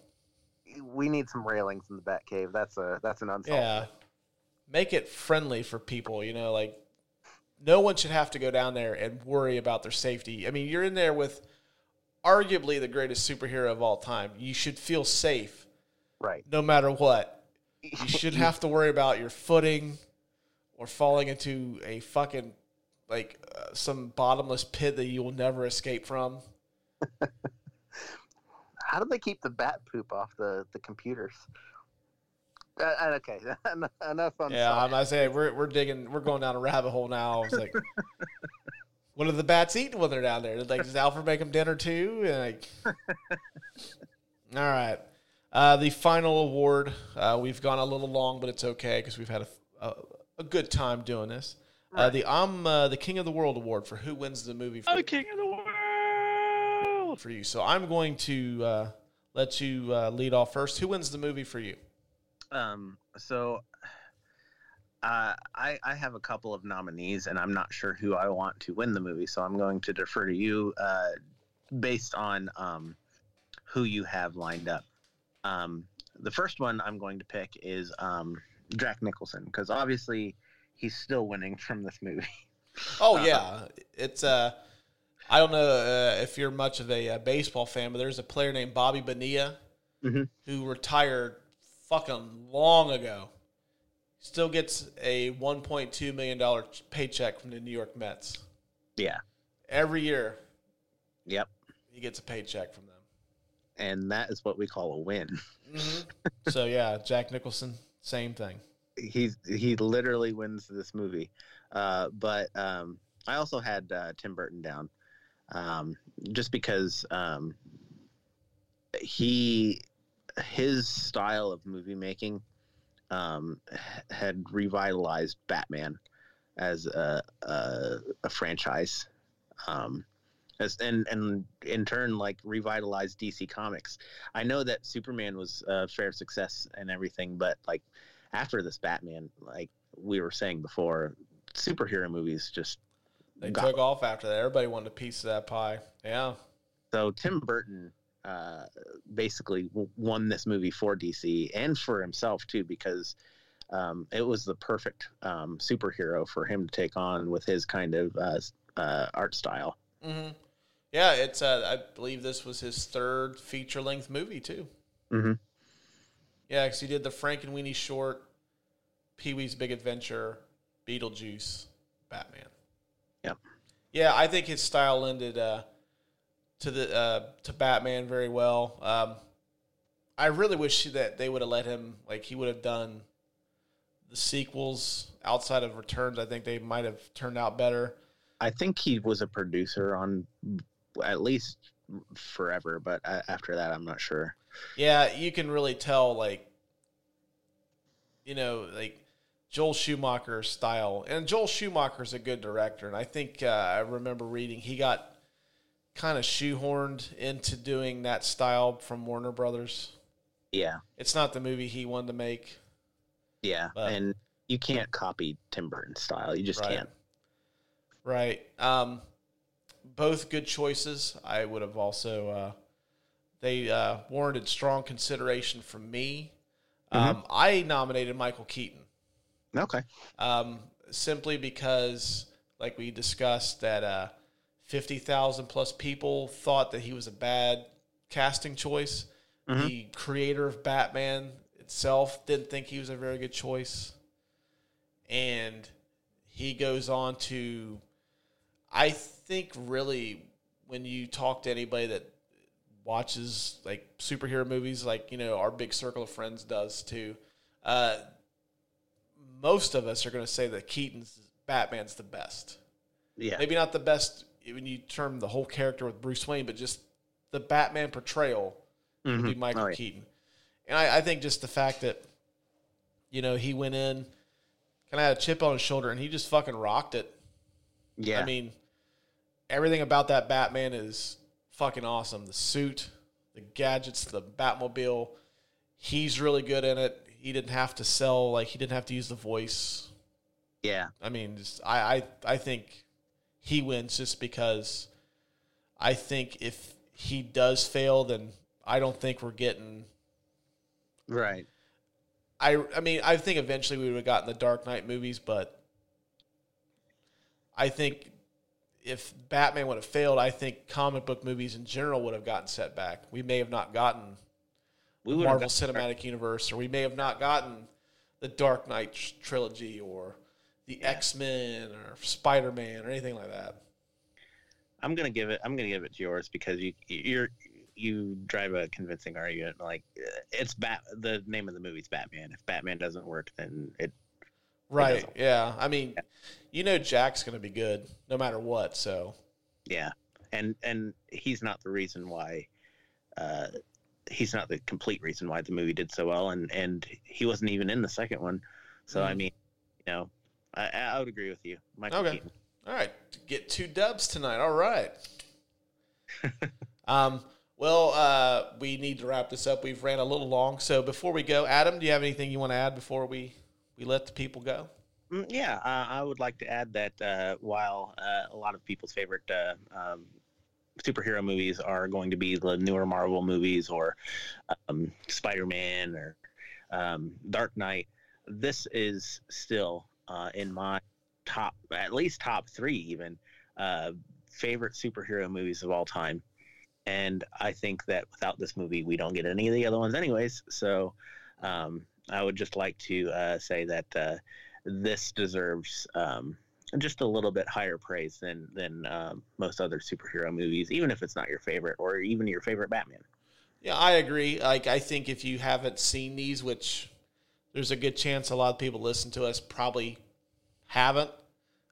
we need some railings in the Batcave. That's a that's an unsolved. Yeah. Make it friendly for people, you know, like no one should have to go down there and worry about their safety. I mean, you're in there with arguably the greatest superhero of all time. You should feel safe Right. no matter what. You should have to worry about your footing or falling into a fucking like uh, some bottomless pit that you will never escape from. How do they keep the bat poop off the the computers? Uh, uh, okay, enough on Yeah. I'm I say we're we're digging, we're going down a rabbit hole now. It's like, what are the bats eating when they're down there? Like, does Alfred make them dinner too? And like, all right. Uh, the final award. Uh, we've gone a little long, but it's okay because we've had a, a, a good time doing this. Uh, the I'm uh, the King of the World award for who wins the movie. For Oh, king of the world! for you. So I'm going to uh, let you uh, lead off first. Who wins the movie for you? Um, so uh, I I have a couple of nominees, and I'm not sure who I want to win the movie. So I'm going to defer to you uh, based on um, who you have lined up. Um, the first one I'm going to pick is um, Jack Nicholson because obviously he's still winning from this movie. Oh yeah, it's uh, I don't know uh, if you're much of a uh, baseball fan, but there's a player named Bobby Bonilla Mhm. who retired fucking long ago. Still gets a 1.2 million dollar paycheck from the New York Mets yeah. every year. Yep. He gets a paycheck from them. And that is what we call a win. So yeah, Jack Nicholson, same thing. he's he literally wins this movie. Uh, but um, I also had uh, Tim Burton down, um, just because um, he his style of movie making um, had revitalized Batman as a a, a franchise. Um, as, and and in turn, like revitalized DC Comics. I know that Superman was a fair success and everything, but like after this Batman, like we were saying before, superhero movies just They got took off after that. Everybody wanted a piece of that pie. Yeah. so Tim Burton uh, basically won this movie for DC and for himself too because um, it was the perfect um, superhero for him to take on with his kind of uh, uh, art style. hmm Yeah, it's. Uh, I believe this was his third feature length movie too. Mm-hmm. Yeah, because he did the Frankenweenie short, Pee Wee's Big Adventure, Beetlejuice, Batman. Yep. Yeah, I think his style ended. uh, to the uh, to Batman very well. Um, I really wish that they would have let him like he would have done the sequels outside of Returns. I think they might have turned out better. I think he was a producer on at least forever, but after that, I'm not sure. Yeah, you can really tell, like, you know, like Joel Schumacher's style. And Joel Schumacher's a good director. And I think uh, I remember reading he got kind of shoehorned into doing that style from Warner Brothers. Yeah, It's not the movie he wanted to make. yeah, But- and you can't copy Tim Burton's style. You just Right. can't. Right. Um, both good choices. I would have also uh, they uh, warranted strong consideration from me. Um, I nominated Michael Keaton Okay. um, simply because, like we discussed, that uh, fifty thousand plus people thought that he was a bad casting choice. The creator of Batman itself didn't think he was a very good choice, and he goes on to, I think, really, when you talk to anybody that watches like superhero movies, like you know our big circle of friends does too. Uh, most of us are going to say that Keaton's Batman's the best. Yeah. Maybe not the best when you term the whole character with Bruce Wayne, but just the Batman portrayal would be mm-hmm. Michael Oh, yeah. Keaton. And I, I think just the fact that, you know, he went in, kind of had a chip on his shoulder, and he just fucking rocked it. Yeah. I mean, everything about that Batman is fucking awesome. The suit, the gadgets, the Batmobile. He's really good in it. He didn't have to sell like he didn't have to use the voice. yeah. I mean, just, I, I I think he wins just because I think if he does fail, then I don't think we're getting. Right. I I mean, I think eventually we would have gotten the Dark Knight movies, but I think if Batman would have failed, I think comic book movies in general would have gotten set back. We may have not gotten We the would have Marvel Cinematic Universe, or we may have not gotten the Dark Knight tr- trilogy, or the X Men, or Spider Man, or anything like that. I'm gonna give it. I'm gonna give it to yours because you you're you drive a convincing argument. Like it's bat. The name of the movie's Batman. If Batman doesn't work, then it. Right? doesn't. Yeah. I mean, you know, Jack's going to be good no matter what. So Yeah, and and he's not the reason why. Uh, he's not the complete reason why the movie did so well, and and he wasn't even in the second one. So I Mhm. mean, you know, I, I would agree with you, Michael Okay. Keaton. All right, get two dubs tonight. All right. Um, well, uh, we need to wrap this up. We've ran a little long. So before we go, Adam, do you have anything you want to add before we, we let the people go? Mm, Yeah, uh, I would like to add that uh, while uh, a lot of people's favorite uh, um, superhero movies are going to be the newer Marvel movies or um, Spider Man or um, Dark Knight, this is still uh, in my top, at least top three, even uh, favorite superhero movies of all time. And I think that without this movie, we don't get any of the other ones, anyways. So um, I would just like to uh, say that uh, this deserves um, just a little bit higher praise than than um, most other superhero movies, even if it's not your favorite or even your favorite Batman. Yeah, I agree. Like, I think if you haven't seen these, which there's a good chance a lot of people listen to us probably haven't,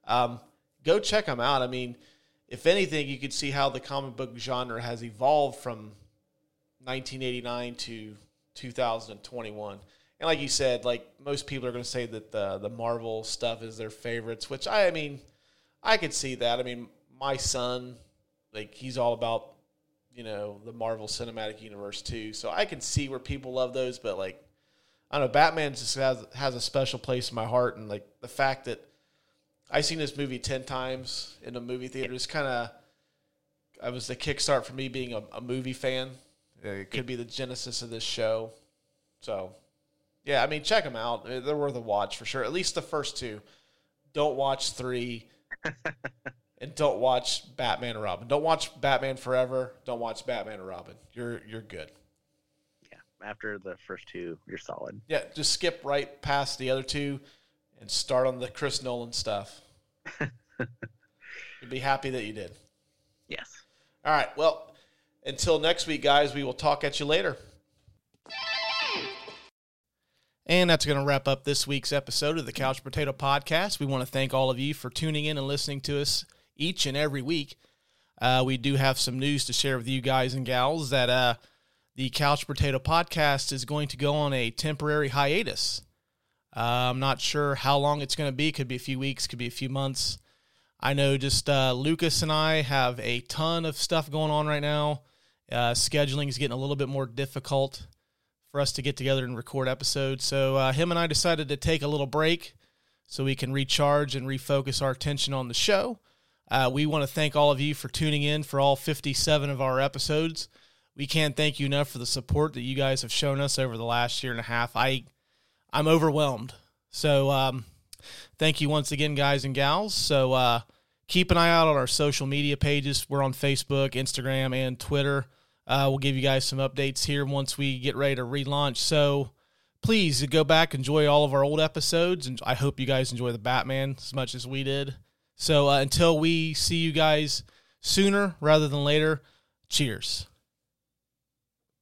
um, go check them out. I mean, if anything, you could see how the comic book genre has evolved from 1989 to 2021. And like you said, like most people are going to say that the the Marvel stuff is their favorites, which I, I mean, I could see that. I mean, my son, like he's all about you know the Marvel Cinematic Universe too, so I can see where people love those. But like, I don't know, Batman just has has a special place in my heart, and like the fact that I've seen this movie ten times in a movie theater is kind of. I was the kickstart for me being a, a movie fan. It could be the genesis of this show. So, yeah, I mean, check them out. They're worth a watch for sure. At least the first two. Don't watch three, and don't watch Batman and Robin. Don't watch Batman Forever. Don't watch Batman and Robin. You're you're good. After the first two, you're solid. Yeah, just skip right past the other two, and start on the Chris Nolan stuff. You'd be happy that you did. Yes. All right. Well, until next week, guys, we will talk at you later. And that's going to wrap up this week's episode of the Couch Brotato Podcast. We want to thank all of you for tuning in and listening to us each and every week. Uh, we do have some news to share with you guys and gals that uh, the Couch Brotato Podcast is going to go on a temporary hiatus. Uh, I'm not sure how long it's going to be. Could be a few weeks, could be a few months. I know just uh, Lucas and I have a ton of stuff going on right now. Uh, scheduling is getting a little bit more difficult for us to get together and record episodes. So uh, him and I decided to take a little break so we can recharge and refocus our attention on the show. Uh, we want to thank all of you for tuning in for all 57 of our episodes. We can't thank you enough for the support that you guys have shown us over the last year and a half. I, I'm overwhelmed. So um, thank you once again, guys and gals. So uh, keep an eye out on our social media pages. We're on Facebook, Instagram, and Twitter. Uh, we'll give you guys some updates here once we get ready to relaunch. So please go back, enjoy all of our old episodes, and I hope you guys enjoy the Batman as much as we did. So uh, until we see you guys sooner rather than later, cheers.